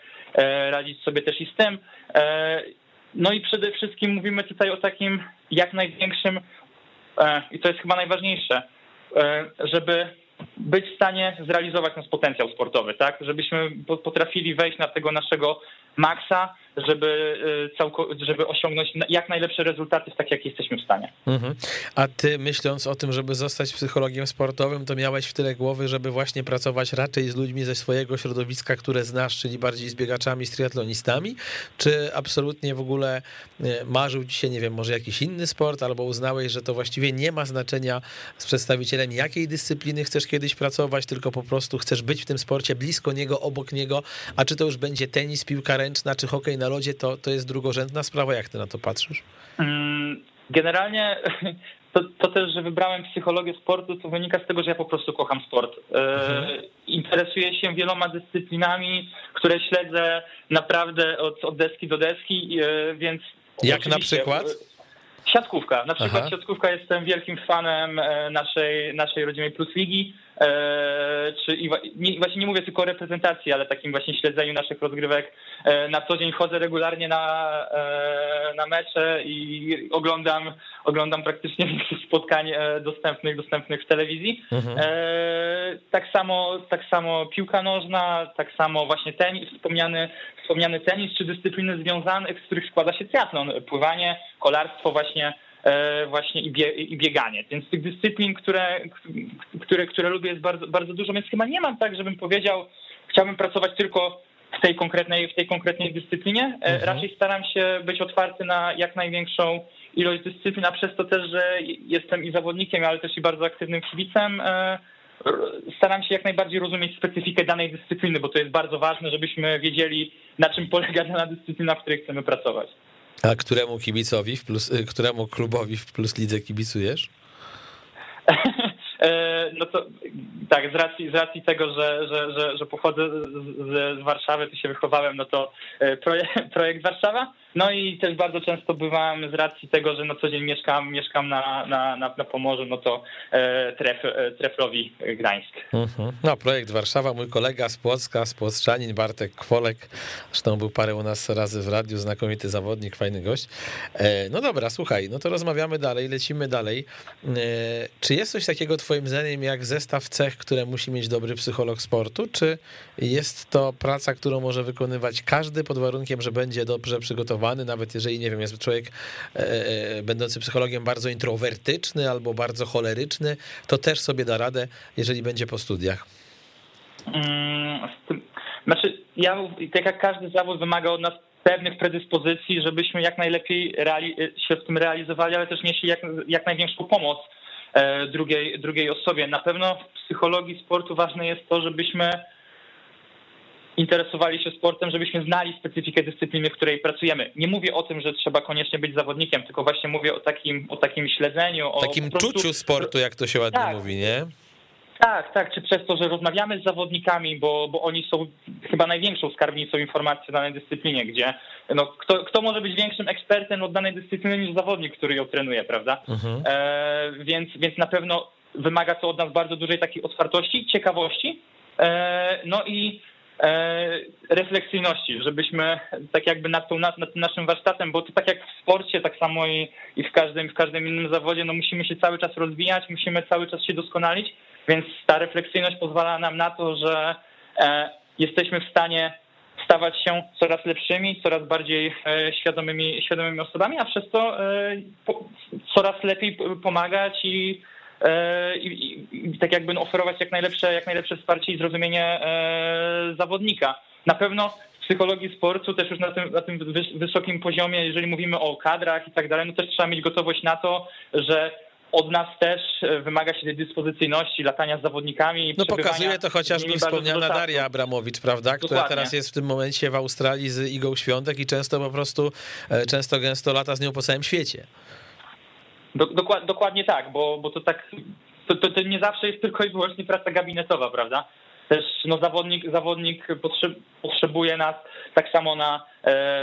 radzić sobie też i z tym. No i przede wszystkim mówimy tutaj o takim jak największym, i to jest chyba najważniejsze, żeby być w stanie zrealizować nasz potencjał sportowy, tak? Żebyśmy potrafili wejść na tego naszego maksa, żeby, y, żeby osiągnąć jak najlepsze rezultaty tak, jak jesteśmy w stanie. Mhm. A ty myśląc o tym, żeby zostać psychologiem sportowym, to miałeś w tyle głowy, żeby właśnie pracować raczej z ludźmi ze swojego środowiska, które znasz, czyli bardziej z biegaczami, z triatlonistami, czy absolutnie w ogóle y, marzył ci się, nie wiem, może jakiś inny sport, albo uznałeś, że to właściwie nie ma znaczenia z przedstawicielem jakiej dyscypliny chcesz kiedyś pracować, tylko po prostu chcesz być w tym sporcie blisko niego, obok niego, a czy to już będzie tenis, piłka ręczna, czy hokej na lodzie, to, to jest drugorzędna sprawa. Jak ty na to patrzysz? Mm, generalnie to, to, też, że wybrałem psychologię sportu, to wynika z tego, że ja po prostu kocham sport. E, mhm. Interesuję się wieloma dyscyplinami, które śledzę naprawdę od, od deski do deski, e, więc... Jak na przykład? Siatkówka. Na przykład Aha. siatkówka jestem wielkim fanem e, naszej, naszej rodzimej Plus Ligi. E, czy i właśnie nie mówię tylko o reprezentacji, ale takim właśnie śledzeniu naszych rozgrywek. E, na co dzień chodzę regularnie na, na mecze i oglądam, oglądam praktycznie większość spotkań dostępnych, dostępnych w telewizji. Mhm. Tak samo, tak samo piłka nożna, tak samo właśnie tenis, wspomniany, wspomniany tenis, czy dyscypliny związane, z których składa się triatlon, pływanie, kolarstwo właśnie e, właśnie i, bie, i, bieganie. Więc tych dyscyplin, które, które, które lubię jest bardzo, bardzo dużo, więc chyba nie mam tak, żebym powiedział, chciałbym pracować tylko w tej konkretnej, w tej konkretnej dyscyplinie. E, mhm. Raczej staram się być otwarty na jak największą ilość dyscyplin, a przez to też, że jestem i zawodnikiem, ale też i bardzo aktywnym kibicem, e, staram się jak najbardziej rozumieć specyfikę danej dyscypliny, bo to jest bardzo ważne, żebyśmy wiedzieli, na czym polega dana dyscyplina, w której chcemy pracować. A któremu kibicowi, w plus, y, któremu klubowi w Plus Lidze kibicujesz? E, no to tak, z racji, z racji tego, że, że, że, że pochodzę z, z Warszawy, tu się wychowałem, no to e, projekt, projekt Warszawa. No i też bardzo często bywałem z racji tego, że no co dzień mieszkam, mieszkam na, na, na, na Pomorzu, no to e, tref, e, Treflowi Gdańsk. Mhm. No projekt Warszawa, mój kolega z Płocka, z Płoczanin, Bartek Kwolek, zresztą był parę u nas razy w radiu, znakomity zawodnik, fajny gość. E, no dobra, słuchaj, no to rozmawiamy dalej, lecimy dalej. E, czy jest coś takiego twoim zdaniem jak zestaw cech, które musi mieć dobry psycholog sportu, czy jest to praca, którą może wykonywać każdy pod warunkiem, że będzie dobrze przygotowany, nawet jeżeli, nie wiem, jest człowiek e, e, będący psychologiem bardzo introwertyczny albo bardzo choleryczny, to też sobie da radę, jeżeli będzie po studiach. Hmm, znaczy, ja, tak jak każdy zawód wymaga od nas pewnych predyspozycji, żebyśmy jak najlepiej się w tym realizowali, ale też nieśli jak, jak największą pomoc e, drugiej, drugiej osobie. Na pewno w psychologii sportu ważne jest to, żebyśmy interesowali się sportem, żebyśmy znali specyfikę dyscypliny, w której pracujemy. Nie mówię o tym, że trzeba koniecznie być zawodnikiem, tylko właśnie mówię o takim, o takim śledzeniu. O takim prostu... czuciu sportu, jak to się ładnie tak. mówi, nie? Tak, tak, czy przez to, że rozmawiamy z zawodnikami, bo, bo oni są chyba największą skarbnicą informacji o danej dyscyplinie, gdzie no, kto, kto może być większym ekspertem od danej dyscypliny niż zawodnik, który ją trenuje, prawda? Mhm. E, więc, więc na pewno wymaga to od nas bardzo dużej takiej otwartości, ciekawości. E, no i refleksyjności, żebyśmy tak jakby nad, tą, nad, nad naszym warsztatem, bo to tak jak w sporcie, tak samo i, i w, każdym, w każdym innym zawodzie, no musimy się cały czas rozwijać, musimy cały czas się doskonalić, więc ta refleksyjność pozwala nam na to, że jesteśmy w stanie stawać się coraz lepszymi, coraz bardziej e, świadomymi, świadomymi osobami, a przez to e, coraz lepiej pomagać i, e, i, i tak jakby oferować jak najlepsze, jak najlepsze wsparcie i zrozumienie zawodnika. Na pewno w psychologii sportu też już na tym, na tym wysokim poziomie, jeżeli mówimy o kadrach i tak dalej, no też trzeba mieć gotowość na to, że od nas też e, wymaga się tej dyspozycyjności, latania z zawodnikami. No pokazuje to chociażby wspomniana Daria Abramowicz, prawda, która Dokładnie. teraz jest w tym momencie w Australii z Igą Świątek i często po prostu, e, często gęsto lata z nią po całym świecie. Dokładnie tak, bo, bo to tak, to, to, to nie zawsze jest tylko i wyłącznie praca gabinetowa, prawda? Też no, zawodnik, zawodnik potrzebuje nas tak samo na,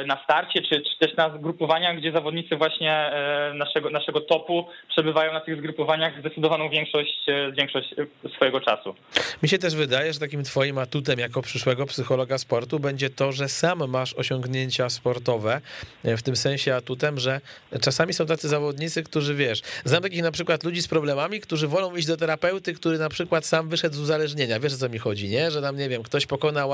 na starcie, czy, czy też na zgrupowaniach, gdzie zawodnicy właśnie e, naszego, naszego topu przebywają na tych zgrupowaniach zdecydowaną większość, e, większość swojego czasu. Mi się też wydaje, że takim twoim atutem jako przyszłego psychologa sportu będzie to, że sam masz osiągnięcia sportowe, w tym sensie atutem, że czasami są tacy zawodnicy, którzy wiesz, znam takich na przykład ludzi z problemami, którzy wolą iść do terapeuty, który na przykład sam wyszedł z uzależnienia. Wiesz o co mi chodzi, nie? Że tam, nie wiem, ktoś pokonał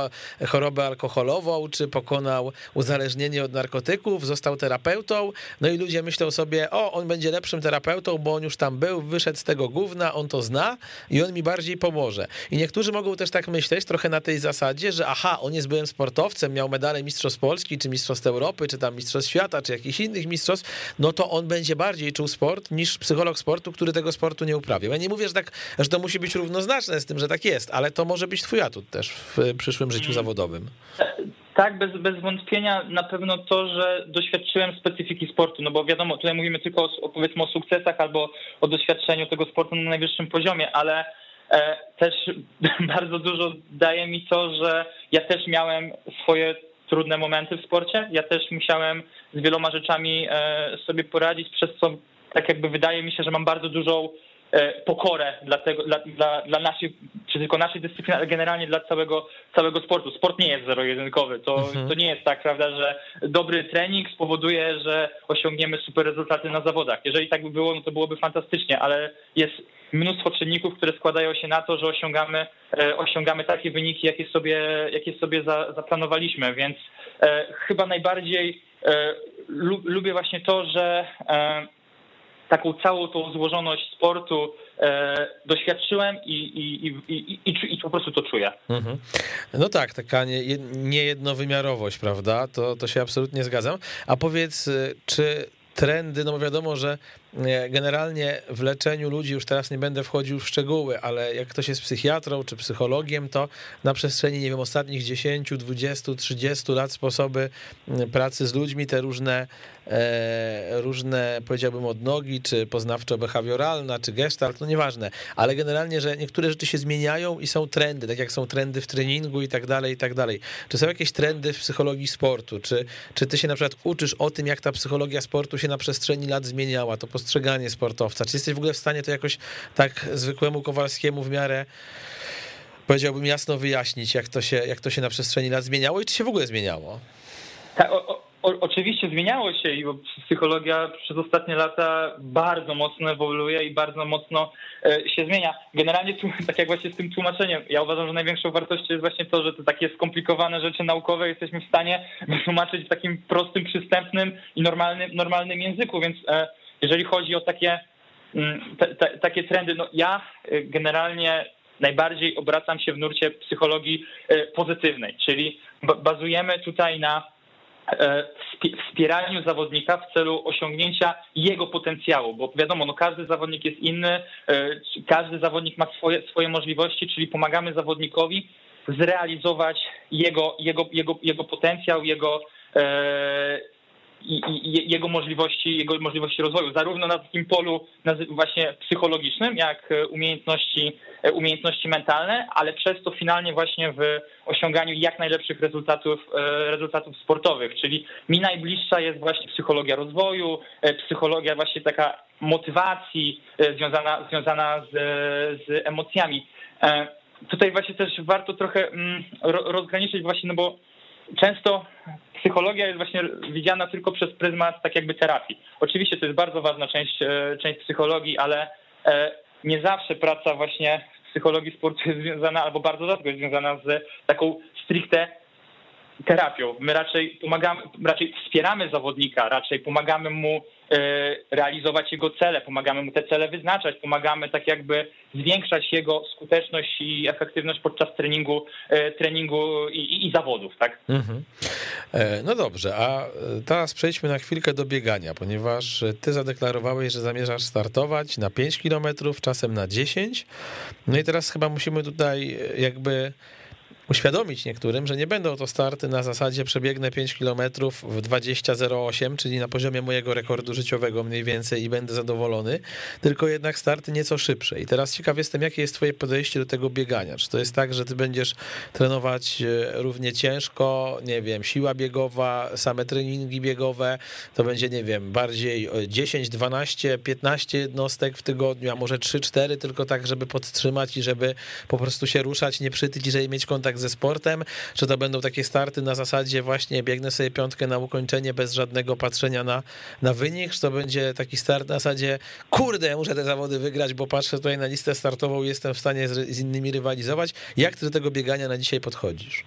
chorobę alkoholową, czy pokonał uzależnienie od narkotyków, został terapeutą, no i ludzie myślą sobie, o, on będzie lepszym terapeutą, bo on już tam był, wyszedł z tego gówna, on to zna i on mi bardziej pomoże. I niektórzy mogą też tak myśleć, trochę na tej zasadzie, że aha, on jest byłym sportowcem, miał medale Mistrzostw Polski, czy Mistrzostw Europy, czy tam Mistrzostw Świata, czy jakichś innych mistrzostw, no to on będzie bardziej czuł sport niż psycholog sportu, który tego sportu nie uprawiał. Ja nie mówię, że, tak, że to musi być równoznaczne z tym, że tak jest, ale to może być twój atut też w przyszłym życiu mm. zawodowym. Tak, bez, bez wątpienia na pewno to, że doświadczyłem specyfiki sportu, no bo wiadomo, tutaj mówimy tylko o, powiedzmy o sukcesach albo o doświadczeniu tego sportu na najwyższym poziomie, ale e, też bardzo dużo daje mi to, że ja też miałem swoje trudne momenty w sporcie, ja też musiałem z wieloma rzeczami e, sobie poradzić, przez co tak jakby wydaje mi się, że mam bardzo dużą pokorę dla, tego, dla, dla, dla naszej, czy tylko naszej dyscypliny, ale generalnie dla całego, całego sportu. Sport nie jest zero-jedynkowy. To, mhm. to nie jest tak, prawda, że dobry trening spowoduje, że osiągniemy super rezultaty na zawodach. Jeżeli tak by było, no to byłoby fantastycznie, ale jest mnóstwo czynników, które składają się na to, że osiągamy, e, osiągamy takie wyniki, jakie sobie, jakie sobie za, zaplanowaliśmy, więc e, chyba najbardziej e, lubię właśnie to, że e, taką całą tą złożoność sportu e, doświadczyłem i, i, i, i, i, po prostu to czuję. Mhm. No tak, taka nie, niejednowymiarowość, prawda? To, to się absolutnie zgadzam. A powiedz, czy trendy, no bo wiadomo, że generalnie w leczeniu ludzi, już teraz nie będę wchodził w szczegóły, ale jak ktoś jest psychiatrą czy psychologiem, to na przestrzeni, nie wiem, ostatnich 10, 20, 30 lat sposoby pracy z ludźmi, te różne, e, różne powiedziałbym odnogi, czy poznawczo-behawioralna, czy gestalt, no nieważne, ale generalnie, że niektóre rzeczy się zmieniają i są trendy, tak jak są trendy w treningu i tak dalej, i tak dalej. Czy są jakieś trendy w psychologii sportu? Czy, czy ty się na przykład uczysz o tym, jak ta psychologia sportu się na przestrzeni lat zmieniała? To postrzeganie sportowca? Czy jesteś w ogóle w stanie to jakoś tak zwykłemu Kowalskiemu w miarę powiedziałbym jasno wyjaśnić, jak to się, jak to się na przestrzeni lat zmieniało i czy się w ogóle zmieniało? Tak, o, o, oczywiście zmieniało się i psychologia przez ostatnie lata bardzo mocno ewoluuje i bardzo mocno e, się zmienia. Generalnie, tak jak właśnie z tym tłumaczeniem, ja uważam, że największą wartością jest właśnie to, że te takie skomplikowane rzeczy naukowe jesteśmy w stanie wytłumaczyć w takim prostym, przystępnym i normalnym, normalnym języku, więc e, jeżeli chodzi o takie, mm, te, te, takie trendy, no ja y, generalnie najbardziej obracam się w nurcie psychologii y, pozytywnej, czyli bazujemy tutaj na e, wspieraniu zawodnika w celu osiągnięcia jego potencjału, bo wiadomo, no każdy zawodnik jest inny, e, każdy zawodnik ma swoje, swoje możliwości, czyli pomagamy zawodnikowi zrealizować jego, jego, jego, jego potencjał, jego, e, i, i, jego możliwości, jego możliwości rozwoju, zarówno na takim polu właśnie psychologicznym, jak e, umiejętności, e, umiejętności mentalne, ale przez to finalnie właśnie w osiąganiu jak najlepszych rezultatów, e, rezultatów sportowych. Czyli mi najbliższa jest właśnie psychologia rozwoju, psychologia właśnie taka motywacji związana, związana z, z emocjami. tutaj właśnie też warto trochę mm, rozgraniczyć właśnie, no bo często psychologia jest właśnie widziana tylko przez pryzmat tak jakby terapii. Oczywiście to jest bardzo ważna część, e, część psychologii, ale e, nie zawsze praca właśnie w psychologii sportu jest związana, albo bardzo rzadko jest związana z taką stricte terapią. My raczej pomagamy, raczej wspieramy zawodnika, raczej pomagamy mu e, realizować jego cele, pomagamy mu te cele wyznaczać, pomagamy tak jakby zwiększać jego skuteczność i efektywność podczas treningu, e, treningu i, i, i zawodów, tak? Mhm. E, no dobrze, a teraz przejdźmy na chwilkę do biegania, ponieważ ty zadeklarowałeś, że zamierzasz startować na 5 kilometrów, czasem na 10. No i teraz chyba musimy tutaj jakby uświadomić niektórym, że nie będą to starty na zasadzie przebiegnę 5 km w 20.08, czyli na poziomie mojego rekordu życiowego mniej więcej i będę zadowolony, tylko jednak starty nieco szybsze. I teraz ciekaw jestem, jakie jest twoje podejście do tego biegania. Czy to jest tak, że ty będziesz trenować e, równie ciężko, nie wiem, siła biegowa, same treningi biegowe, to będzie, nie wiem, bardziej 10, 12, 15 jednostek w tygodniu, a może 3-4, tylko tak, żeby podtrzymać i żeby po prostu się ruszać, nie przytyć, żeby mieć kontakt ze sportem, czy to będą takie starty na zasadzie właśnie biegnę sobie piątkę na ukończenie bez żadnego patrzenia na, na wynik, czy to będzie taki start na zasadzie kurde, muszę te zawody wygrać, bo patrzę tutaj na listę startową i jestem w stanie z, z innymi rywalizować. Jak ty do tego biegania na dzisiaj podchodzisz?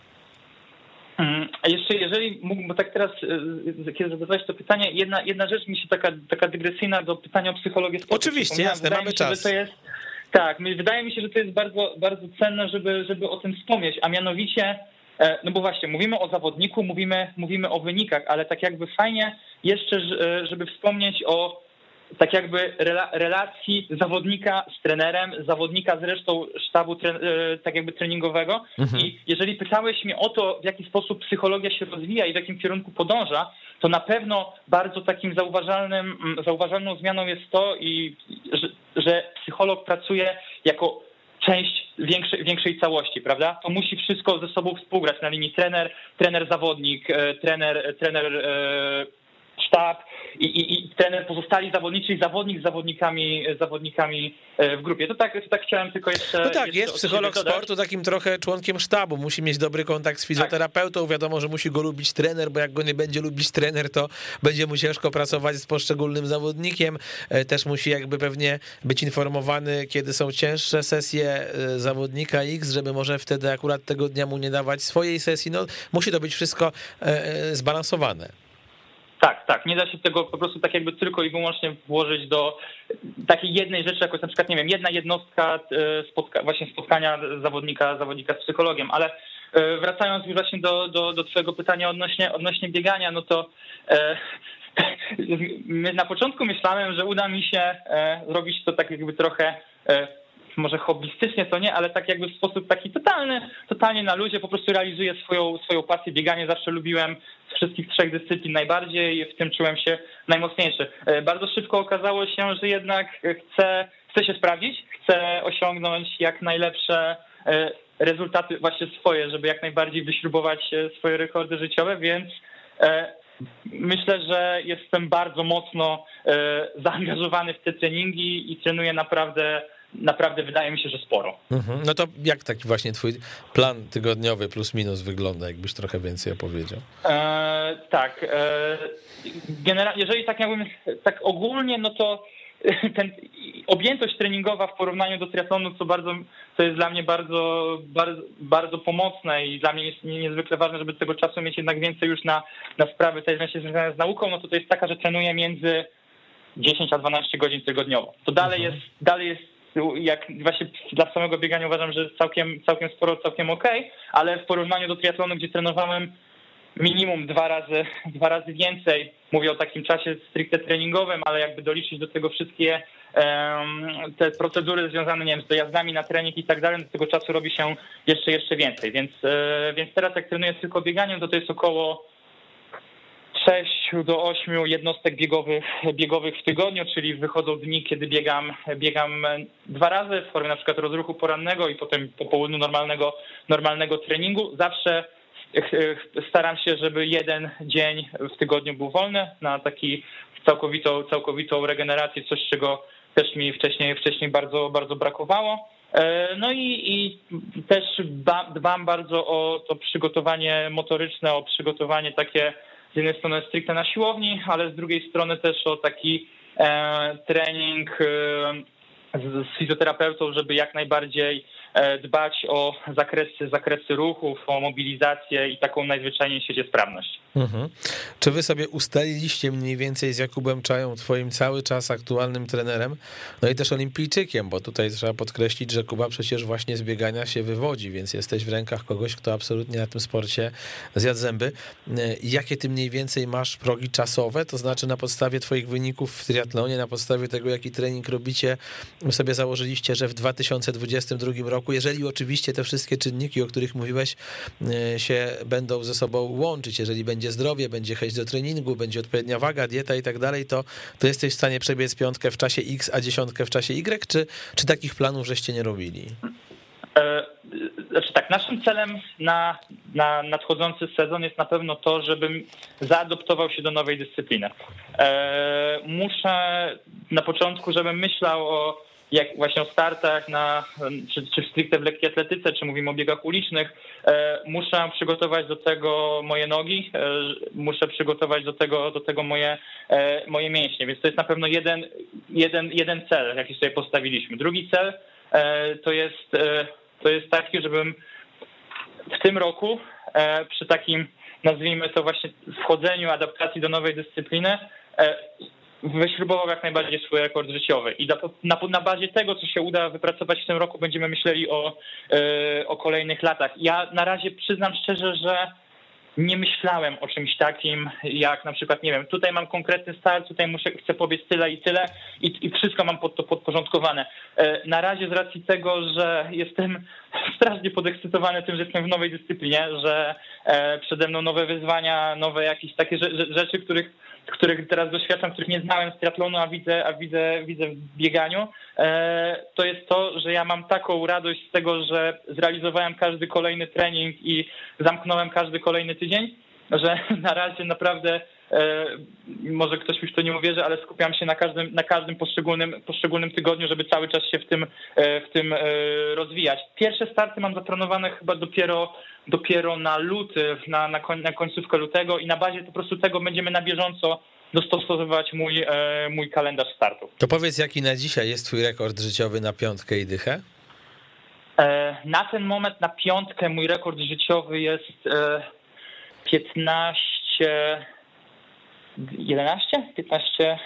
Mm, a jeszcze jeżeli mógłbym, bo tak teraz, y, kiedy zadawałeś to pytanie, jedna, jedna rzecz mi się taka, taka dygresyjna do pytania o psychologię sportu. Oczywiście, jasne, mamy się, czas. to jest, tak, wydaje mi się, że to jest bardzo, bardzo cenne, żeby, żeby o tym wspomnieć, a mianowicie, e, no bo właśnie, mówimy o zawodniku, mówimy, mówimy o wynikach, ale tak jakby fajnie jeszcze, e, żeby wspomnieć o tak jakby relacji zawodnika z trenerem, zawodnika z resztą sztabu e, tak jakby treningowego. Mhm. I jeżeli pytałeś mnie o to, w jaki sposób psychologia się rozwija i w jakim kierunku podąża, to na pewno bardzo takim zauważalnym, zauważalną zmianą jest to, i, że, psycholog pracuje jako część większej, większej całości, prawda? To musi wszystko ze sobą współgrać na linii trener, trener zawodnik, e, trener, trener e, sztab i, i, i trener pozostali zawodnicy i zawodnik z zawodnikami, zawodnikami e, w grupie. To tak, to tak chciałem tylko jeszcze... No tak, jeszcze jest psycholog sportu takim trochę członkiem sztabu, musi mieć dobry kontakt z tak. fizjoterapeutą, tak. wiadomo, że musi go lubić trener, bo jak go nie będzie lubić trener, to będzie mu ciężko pracować z poszczególnym zawodnikiem, e, też musi jakby pewnie być informowany, kiedy są cięższe sesje e, zawodnika X, żeby może wtedy akurat tego dnia mu nie dawać swojej sesji, no musi to być wszystko zbalansowane. Tak, tak. Nie da się tego po prostu tak jakby tylko i wyłącznie włożyć do takiej jednej rzeczy, jako na przykład, nie wiem, jedna jednostka e, spotka właśnie spotkania zawodnika, zawodnika z psychologiem, ale e, wracając już właśnie do, do, do twojego pytania odnośnie, odnośnie biegania, no to e, na początku myślałem, że uda mi się e, zrobić to tak jakby trochę może hobbystycznie to nie, ale tak jakby w sposób taki totalny, totalnie na luzie po prostu realizuję swoją, swoją pasję bieganie. Zawsze lubiłem z wszystkich trzech dyscyplin najbardziej i w tym czułem się najmocniejszy. E, bardzo szybko okazało się, że jednak chcę, chcę się sprawdzić, chcę osiągnąć jak najlepsze e, rezultaty właśnie swoje, żeby jak najbardziej wyśrubować e, swoje rekordy życiowe, więc Myślę, że jestem bardzo mocno zaangażowany w te treningi i trenuję naprawdę naprawdę wydaje mi się, że sporo. Mhm. No to jak taki właśnie twój plan tygodniowy plus minus wygląda, jakbyś trochę więcej opowiedział? E, tak. E, generalnie, jeżeli tak jakbym tak ogólnie, no to ten, objętość treningowa w porównaniu do triatlonu, co bardzo, to jest dla mnie bardzo, bardzo, bardzo pomocne i dla mnie jest niezwykle ważne, żeby tego czasu mieć jednak więcej już na, na sprawy te związane z nauką, no to to jest taka, że trenuję między 10 a 12 godzin tygodniowo. To dalej mhm. jest, dalej jest jak właśnie dla samego biegania uważam, że całkiem, całkiem sporo, całkiem ok, ale w porównaniu do triatlonu, gdzie trenowałem minimum dwa razy, dwa razy więcej, mówię o takim czasie stricte treningowym, ale jakby doliczyć do tego wszystkie um, te procedury związane, nie wiem, z dojazdami na trening i tak dalej, do tego czasu robi się jeszcze, jeszcze więcej, więc, e, więc teraz jak trenuję tylko bieganiem, to to jest około 6 do 8 jednostek biegowych, biegowych w tygodniu, czyli wychodzą dni, kiedy biegam, biegam dwa razy w formie na przykład rozruchu porannego i potem po południu normalnego, normalnego treningu. Zawsze staram się, żeby jeden dzień w tygodniu był wolny na taki całkowitą, całkowitą regenerację, coś czego też mi wcześniej, wcześniej bardzo, bardzo brakowało. No i, i też dbam bardzo o to przygotowanie motoryczne, o przygotowanie takie z jednej strony stricte na siłowni, ale z drugiej strony też o taki trening z fizjoterapeutą, żeby jak najbardziej E, dbać o zakresy, zakresy ruchów, o mobilizację i taką najzwyczajniej w świecie sprawność. Mhm. Czy wy sobie ustaliliście mniej więcej z Jakubem Czają, twoim cały czas aktualnym trenerem, no i też olimpijczykiem, bo tutaj trzeba podkreślić, że Kuba przecież właśnie z biegania się wywodzi, więc jesteś w rękach kogoś, kto absolutnie na tym sporcie zjadł zęby. E, jakie ty mniej więcej masz progi czasowe, to znaczy na podstawie twoich wyników w triatlonie, na podstawie tego, jaki trening robicie, sobie założyliście, że w 2022 roku roku, jeżeli oczywiście te wszystkie czynniki, o których mówiłeś, e, się będą ze sobą łączyć, jeżeli będzie zdrowie, będzie chęć do treningu, będzie odpowiednia waga, dieta i tak dalej, to, to jesteś w stanie przebiec piątkę w czasie X, a dziesiątkę w czasie Y, czy, czy takich planów żeście nie robili? E, znaczy tak, naszym celem na, na nadchodzący sezon jest na pewno to, żebym zaadoptował się do nowej dyscypliny. E, muszę na początku, żebym myślał o jak właśnie o startach, na, czy, czy stricte w lekkiej atletyce, czy mówimy o biegach ulicznych, e, muszę przygotować do tego moje nogi, e, muszę przygotować do tego, do tego moje, e, moje mięśnie, więc to jest na pewno jeden, jeden, jeden cel, jaki sobie postawiliśmy. Drugi cel to jest, to jest taki, żebym w tym roku przy takim, nazwijmy to właśnie wchodzeniu, adaptacji do nowej dyscypliny, wyśrubował jak najbardziej swój rekord życiowy. I na, na, bazie tego, co się uda wypracować w tym roku, będziemy myśleli o, yy, o kolejnych latach. Ja na razie przyznam szczerze, że nie myślałem o czymś takim, jak na przykład, nie wiem, tutaj mam konkretny start, tutaj muszę, chcę pobiec tyle i tyle i, i wszystko mam pod to podporządkowane. E, na razie z racji tego, że jestem strasznie podekscytowany tym, że jestem w nowej dyscyplinie, że e, przede mną nowe wyzwania, nowe jakieś takie rzeczy, których których teraz doświadczam, których nie znałem z triatlonu, a widzę, a widzę, widzę w bieganiu, e, to jest to, że ja mam taką radość z tego, że zrealizowałem każdy kolejny trening i zamknąłem każdy kolejny tydzień, że na razie naprawdę może ktoś już to nie uwierzy, ale skupiam się na każdym, na każdym poszczególnym, poszczególnym tygodniu, żeby cały czas się w tym, e, w tym rozwijać. Pierwsze starty mam zaplanowane chyba dopiero dopiero na luty, na, na, koń, na końcówkę lutego i na bazie po prostu tego będziemy na bieżąco dostosowywać mój, e, mój kalendarz startu. To powiedz, jaki na dzisiaj jest twój rekord życiowy na piątkę i dychę? E, na ten moment na piątkę mój rekord życiowy jest e, 15, 11? 15,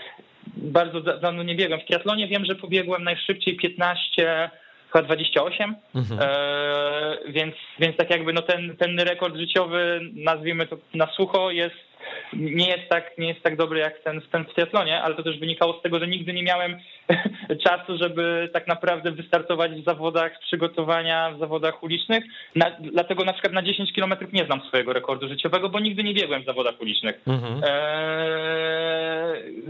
bardzo dawno nie biegłem. W triatlonie wiem, że pobiegłem najszybciej 15 chyba 28, mhm. e, więc, więc tak jakby no ten, ten rekord życiowy, nazwijmy to na sucho, jest nie jest tak, nie jest tak dobry jak ten, ten w triatlonie, ale to też wynikało z tego, że nigdy nie miałem czasu, żeby tak naprawdę wystartować w zawodach przygotowania, w zawodach ulicznych. Na, dlatego na przykład na 10 km nie znam swojego rekordu życiowego, bo nigdy nie biegłem w zawodach ulicznych. Mhm. Eee,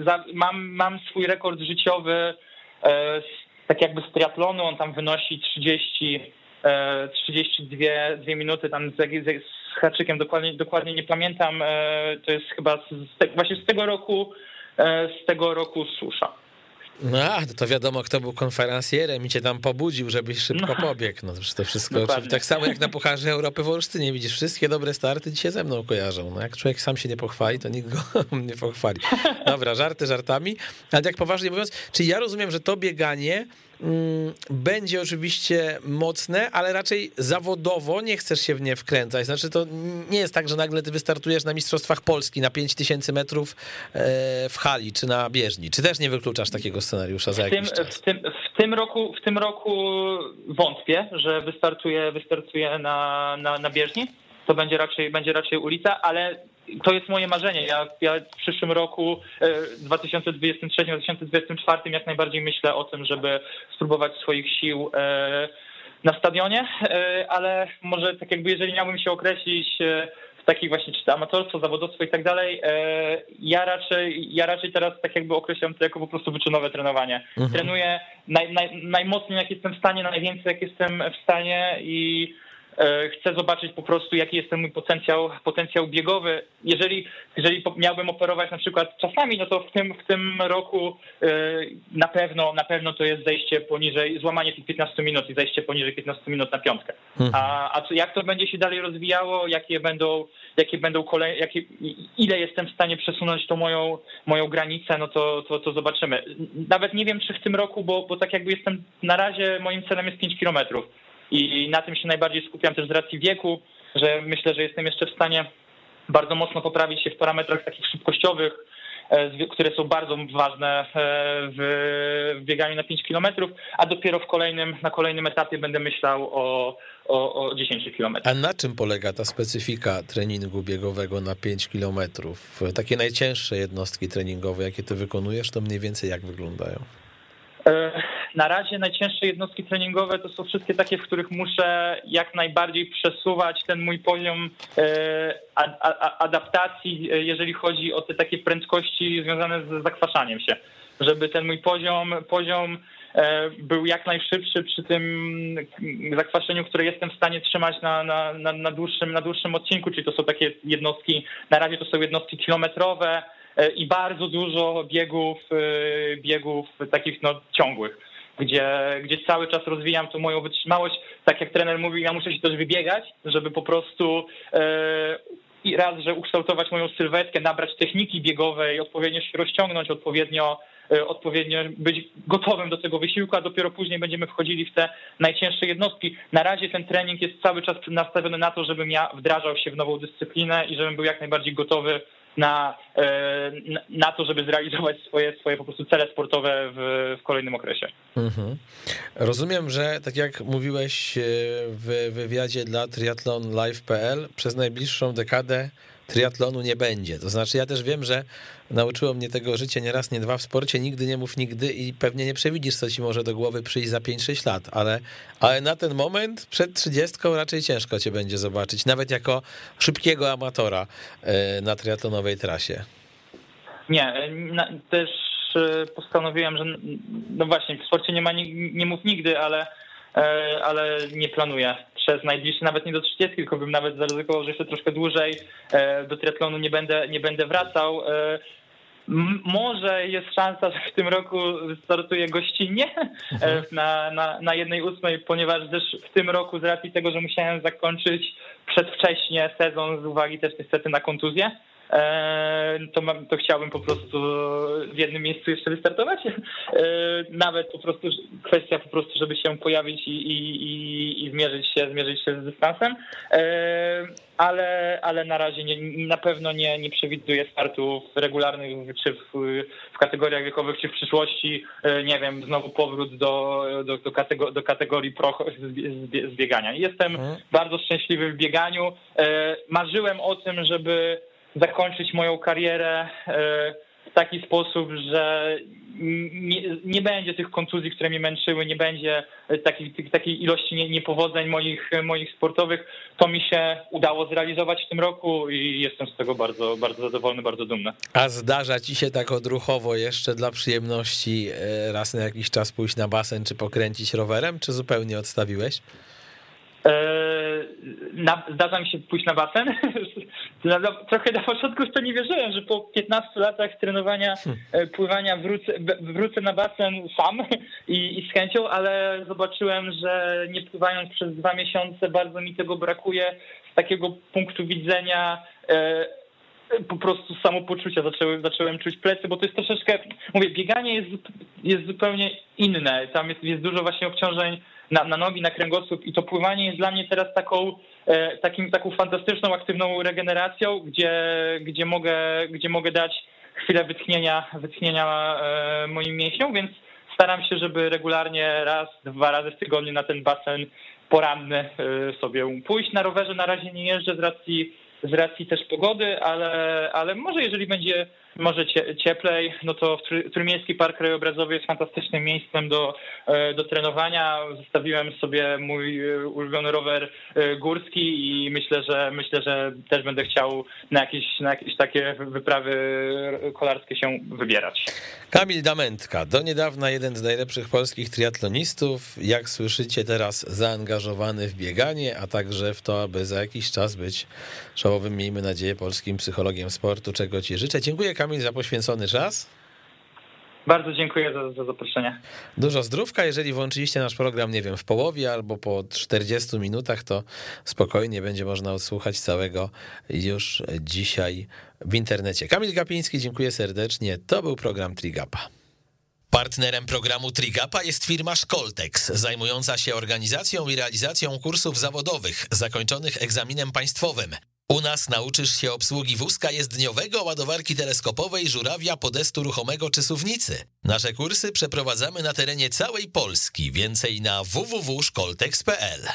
za, mam, mam swój rekord życiowy e, tak jakby z triatlonu, on tam wynosi 30, 32 e, dwie minuty, tam z, z haczykiem, dokładnie, dokładnie nie pamiętam, e, to jest chyba z, właśnie z tego roku, e, z tego roku susza. No, to wiadomo, kto był konferencjerem i cię tam pobudził, żebyś szybko no. pobiegł. No to wszystko, tak samo jak na Pucharze Europy w Olsztynie, widzisz, wszystkie dobre starty dzisiaj ze mną kojarzą. No jak człowiek sam się nie pochwali, to nikt go nie pochwali. Dobra, żarty żartami, ale jak poważnie mówiąc, czy ja rozumiem, że to bieganie będzie oczywiście mocne, ale raczej zawodowo nie chcesz się w nie wkręcać. Znaczy to nie jest tak, że nagle ty wystartujesz na Mistrzostwach Polski na 5000 metrów e, w hali czy na bieżni. Czy też nie wykluczasz takiego scenariusza za jakiś w tym, czas? W tym, w tym, roku, w tym roku wątpię, że wystartuję, wystartuję na, na, na bieżni. To będzie raczej, będzie raczej ulica, ale to jest moje marzenie. Ja, ja w przyszłym roku, 2023-2024, e, jak najbardziej myślę o tym, żeby spróbować swoich sił e, na stadionie, e, ale może tak jakby jeżeli miałbym się określić w takich właśnie czy to amatorstwo, zawodowstwo i tak dalej, ja raczej, ja raczej teraz tak jakby określam to jako po prostu wyczynowe trenowanie. Mhm. Trenuję naj, naj, najmocniej jak jestem w stanie, najwięcej jak jestem w stanie i chcę zobaczyć po prostu, jaki jest ten mój potencjał, potencjał biegowy. Jeżeli, jeżeli miałbym operować na przykład czasami, no to w tym, w tym roku e, na pewno, na pewno to jest zejście poniżej, złamanie tych 15 minut i zejście poniżej 15 minut na piątkę. Mhm. A, a co, jak to będzie się dalej rozwijało, jakie będą, jakie będą kolejne, jakie, ile jestem w stanie przesunąć tą moją, moją granicę, no to, to, to zobaczymy. Nawet nie wiem, czy w tym roku, bo, bo tak jakby jestem, na razie moim celem jest 5 kilometrów i na tym się najbardziej skupiam też z racji wieku, że myślę, że jestem jeszcze w stanie bardzo mocno poprawić się w parametrach takich szybkościowych, e, które są bardzo ważne e, w bieganiu na 5 km, a dopiero w kolejnym, na kolejnym etapie będę myślał o, o, o 10 km. A na czym polega ta specyfika treningu biegowego na 5 km? Takie najcięższe jednostki treningowe, jakie ty wykonujesz, to mniej więcej jak wyglądają? E, na razie najcięższe jednostki treningowe to są wszystkie takie, w których muszę jak najbardziej przesuwać ten mój poziom e, adaptacji, e, jeżeli chodzi o te takie prędkości związane z zakwaszaniem się. Żeby ten mój poziom, poziom był jak najszybszy przy tym zakwaszeniu, które jestem w stanie trzymać na, na, na, dłuższym, na dłuższym odcinku, czyli to są takie jednostki, na razie to są jednostki kilometrowe, i bardzo dużo biegów, e, biegów takich no, ciągłych, gdzie, gdzie cały czas rozwijam tą moją wytrzymałość. Tak jak trener mówi, ja muszę się też wybiegać, żeby po prostu e, i raz, że ukształtować moją sylwetkę, nabrać techniki biegowej, odpowiednio się rozciągnąć, odpowiednio, odpowiednio być gotowym do tego wysiłku, a dopiero później będziemy wchodzili w te najcięższe jednostki. Na razie ten trening jest cały czas nastawiony na to, żebym ja wdrażał się w nową dyscyplinę i żebym był jak najbardziej gotowy na, e, na to, żeby zrealizować swoje, swoje po prostu cele sportowe w, w kolejnym okresie. Mhm. Rozumiem, że tak jak mówiłeś e, w wywiadzie dla triathlonlive.pl, przez najbliższą dekadę triatlonu nie będzie. To znaczy, ja też wiem, że nauczyło mnie tego życie nie raz, nie dwa w sporcie, nigdy nie mów nigdy i pewnie nie przewidzisz, co ci może do głowy przyjść za 5-6 lat, ale, ale na ten moment przed 30 raczej ciężko cię będzie zobaczyć, nawet jako szybkiego amatora e, na triatlonowej trasie. Nie, też e, postanowiłem, że no właśnie, w sporcie nie ma nie, nie mów nigdy, ale e, ale nie planuję przez najbliższe, nawet nie do 30, tylko bym nawet zaryzykował, że jeszcze troszkę dłużej do triatlonu nie będę, nie będę wracał. Może jest szansa, że w tym roku startuję gościnnie mhm. na, na, na jednej ósmej, ponieważ też w tym roku z racji tego, że musiałem zakończyć przedwcześnie sezon z uwagi też niestety na kontuzję, E, to, mam, to chciałbym po prostu w jednym miejscu jeszcze wystartować. E, nawet po prostu kwestia po prostu, żeby się pojawić i, i, i zmierzyć się, zmierzyć się z dystansem. E, ale, ale na razie nie, na pewno nie, nie przewiduję startów regularnych, czy w, w kategoriach wiekowych, czy w przyszłości, nie wiem, znowu powrót do, do, do, kategorii, do kategorii pro zbiegania. Jestem hmm. bardzo szczęśliwy w bieganiu. Marzyłem o tym, żeby zakończyć moją karierę e, w taki sposób, że nie, nie, będzie tych kontuzji, które mnie męczyły, nie będzie takiej, ilości niepowodzeń moich, moich sportowych. To mi się udało zrealizować w tym roku i jestem z tego bardzo, bardzo zadowolony, bardzo dumny. A zdarza ci się tak odruchowo jeszcze dla przyjemności e, raz na jakiś czas pójść na basen czy pokręcić rowerem, czy zupełnie odstawiłeś? E, na, zdarza mi się pójść na basen. Trochę na początku w to nie wierzyłem, że po 15 latach trenowania hmm. e, pływania wrócę, wrócę na basen sam i, i z chęcią, ale zobaczyłem, że nie pływając przez dwa miesiące bardzo mi tego brakuje z takiego punktu widzenia e, po prostu samopoczucia zaczęły, zacząłem czuć plecy, bo to jest troszeczkę, mówię, bieganie jest, jest zupełnie inne. Tam jest, jest dużo właśnie obciążeń na, na nogi, na kręgosłup i to pływanie jest dla mnie teraz taką, e, takim, taką fantastyczną, aktywną regeneracją, gdzie, gdzie, mogę, gdzie mogę dać chwilę wytchnienia, wytchnienia e, moim mięśniom, więc staram się, żeby regularnie raz, dwa razy w tygodniu na ten basen poranny e, sobie pójść. Na rowerze na razie nie jeżdżę z racji z racji też pogody, ale, ale może jeżeli będzie może cieplej, no to Trójmiejski Park Krajobrazowy jest fantastycznym miejscem do, e, do trenowania. Zostawiłem sobie mój e, ulubiony rower e, górski i myślę, że myślę, że też będę chciał na jakieś, na jakieś takie wyprawy kolarskie się wybierać. Kamil Damentka, do niedawna jeden z najlepszych polskich triatlonistów. Jak słyszycie teraz zaangażowany w bieganie, a także w to, aby za jakiś czas być czołowym, miejmy nadzieję, polskim psychologiem sportu, czego ci życzę. Dziękuję Kamil za poświęcony czas. Bardzo dziękuję za, za, zaproszenie. Dużo zdrówka. Jeżeli włączyliście nasz program, nie wiem, w połowie albo po 40 minutach, to spokojnie będzie można odsłuchać całego już dzisiaj w internecie. Kamil Gapiński, dziękuję serdecznie. To był program Trigapa. Partnerem programu Trigapa jest firma Szkoltex, zajmująca się organizacją i realizacją kursów zawodowych zakończonych egzaminem państwowym. U nas nauczysz się obsługi wózka jezdniowego, ładowarki teleskopowej, żurawia, podestu ruchomego czy suwnicy. Nasze kursy przeprowadzamy na terenie całej Polski. Więcej na www.szkoltex.pl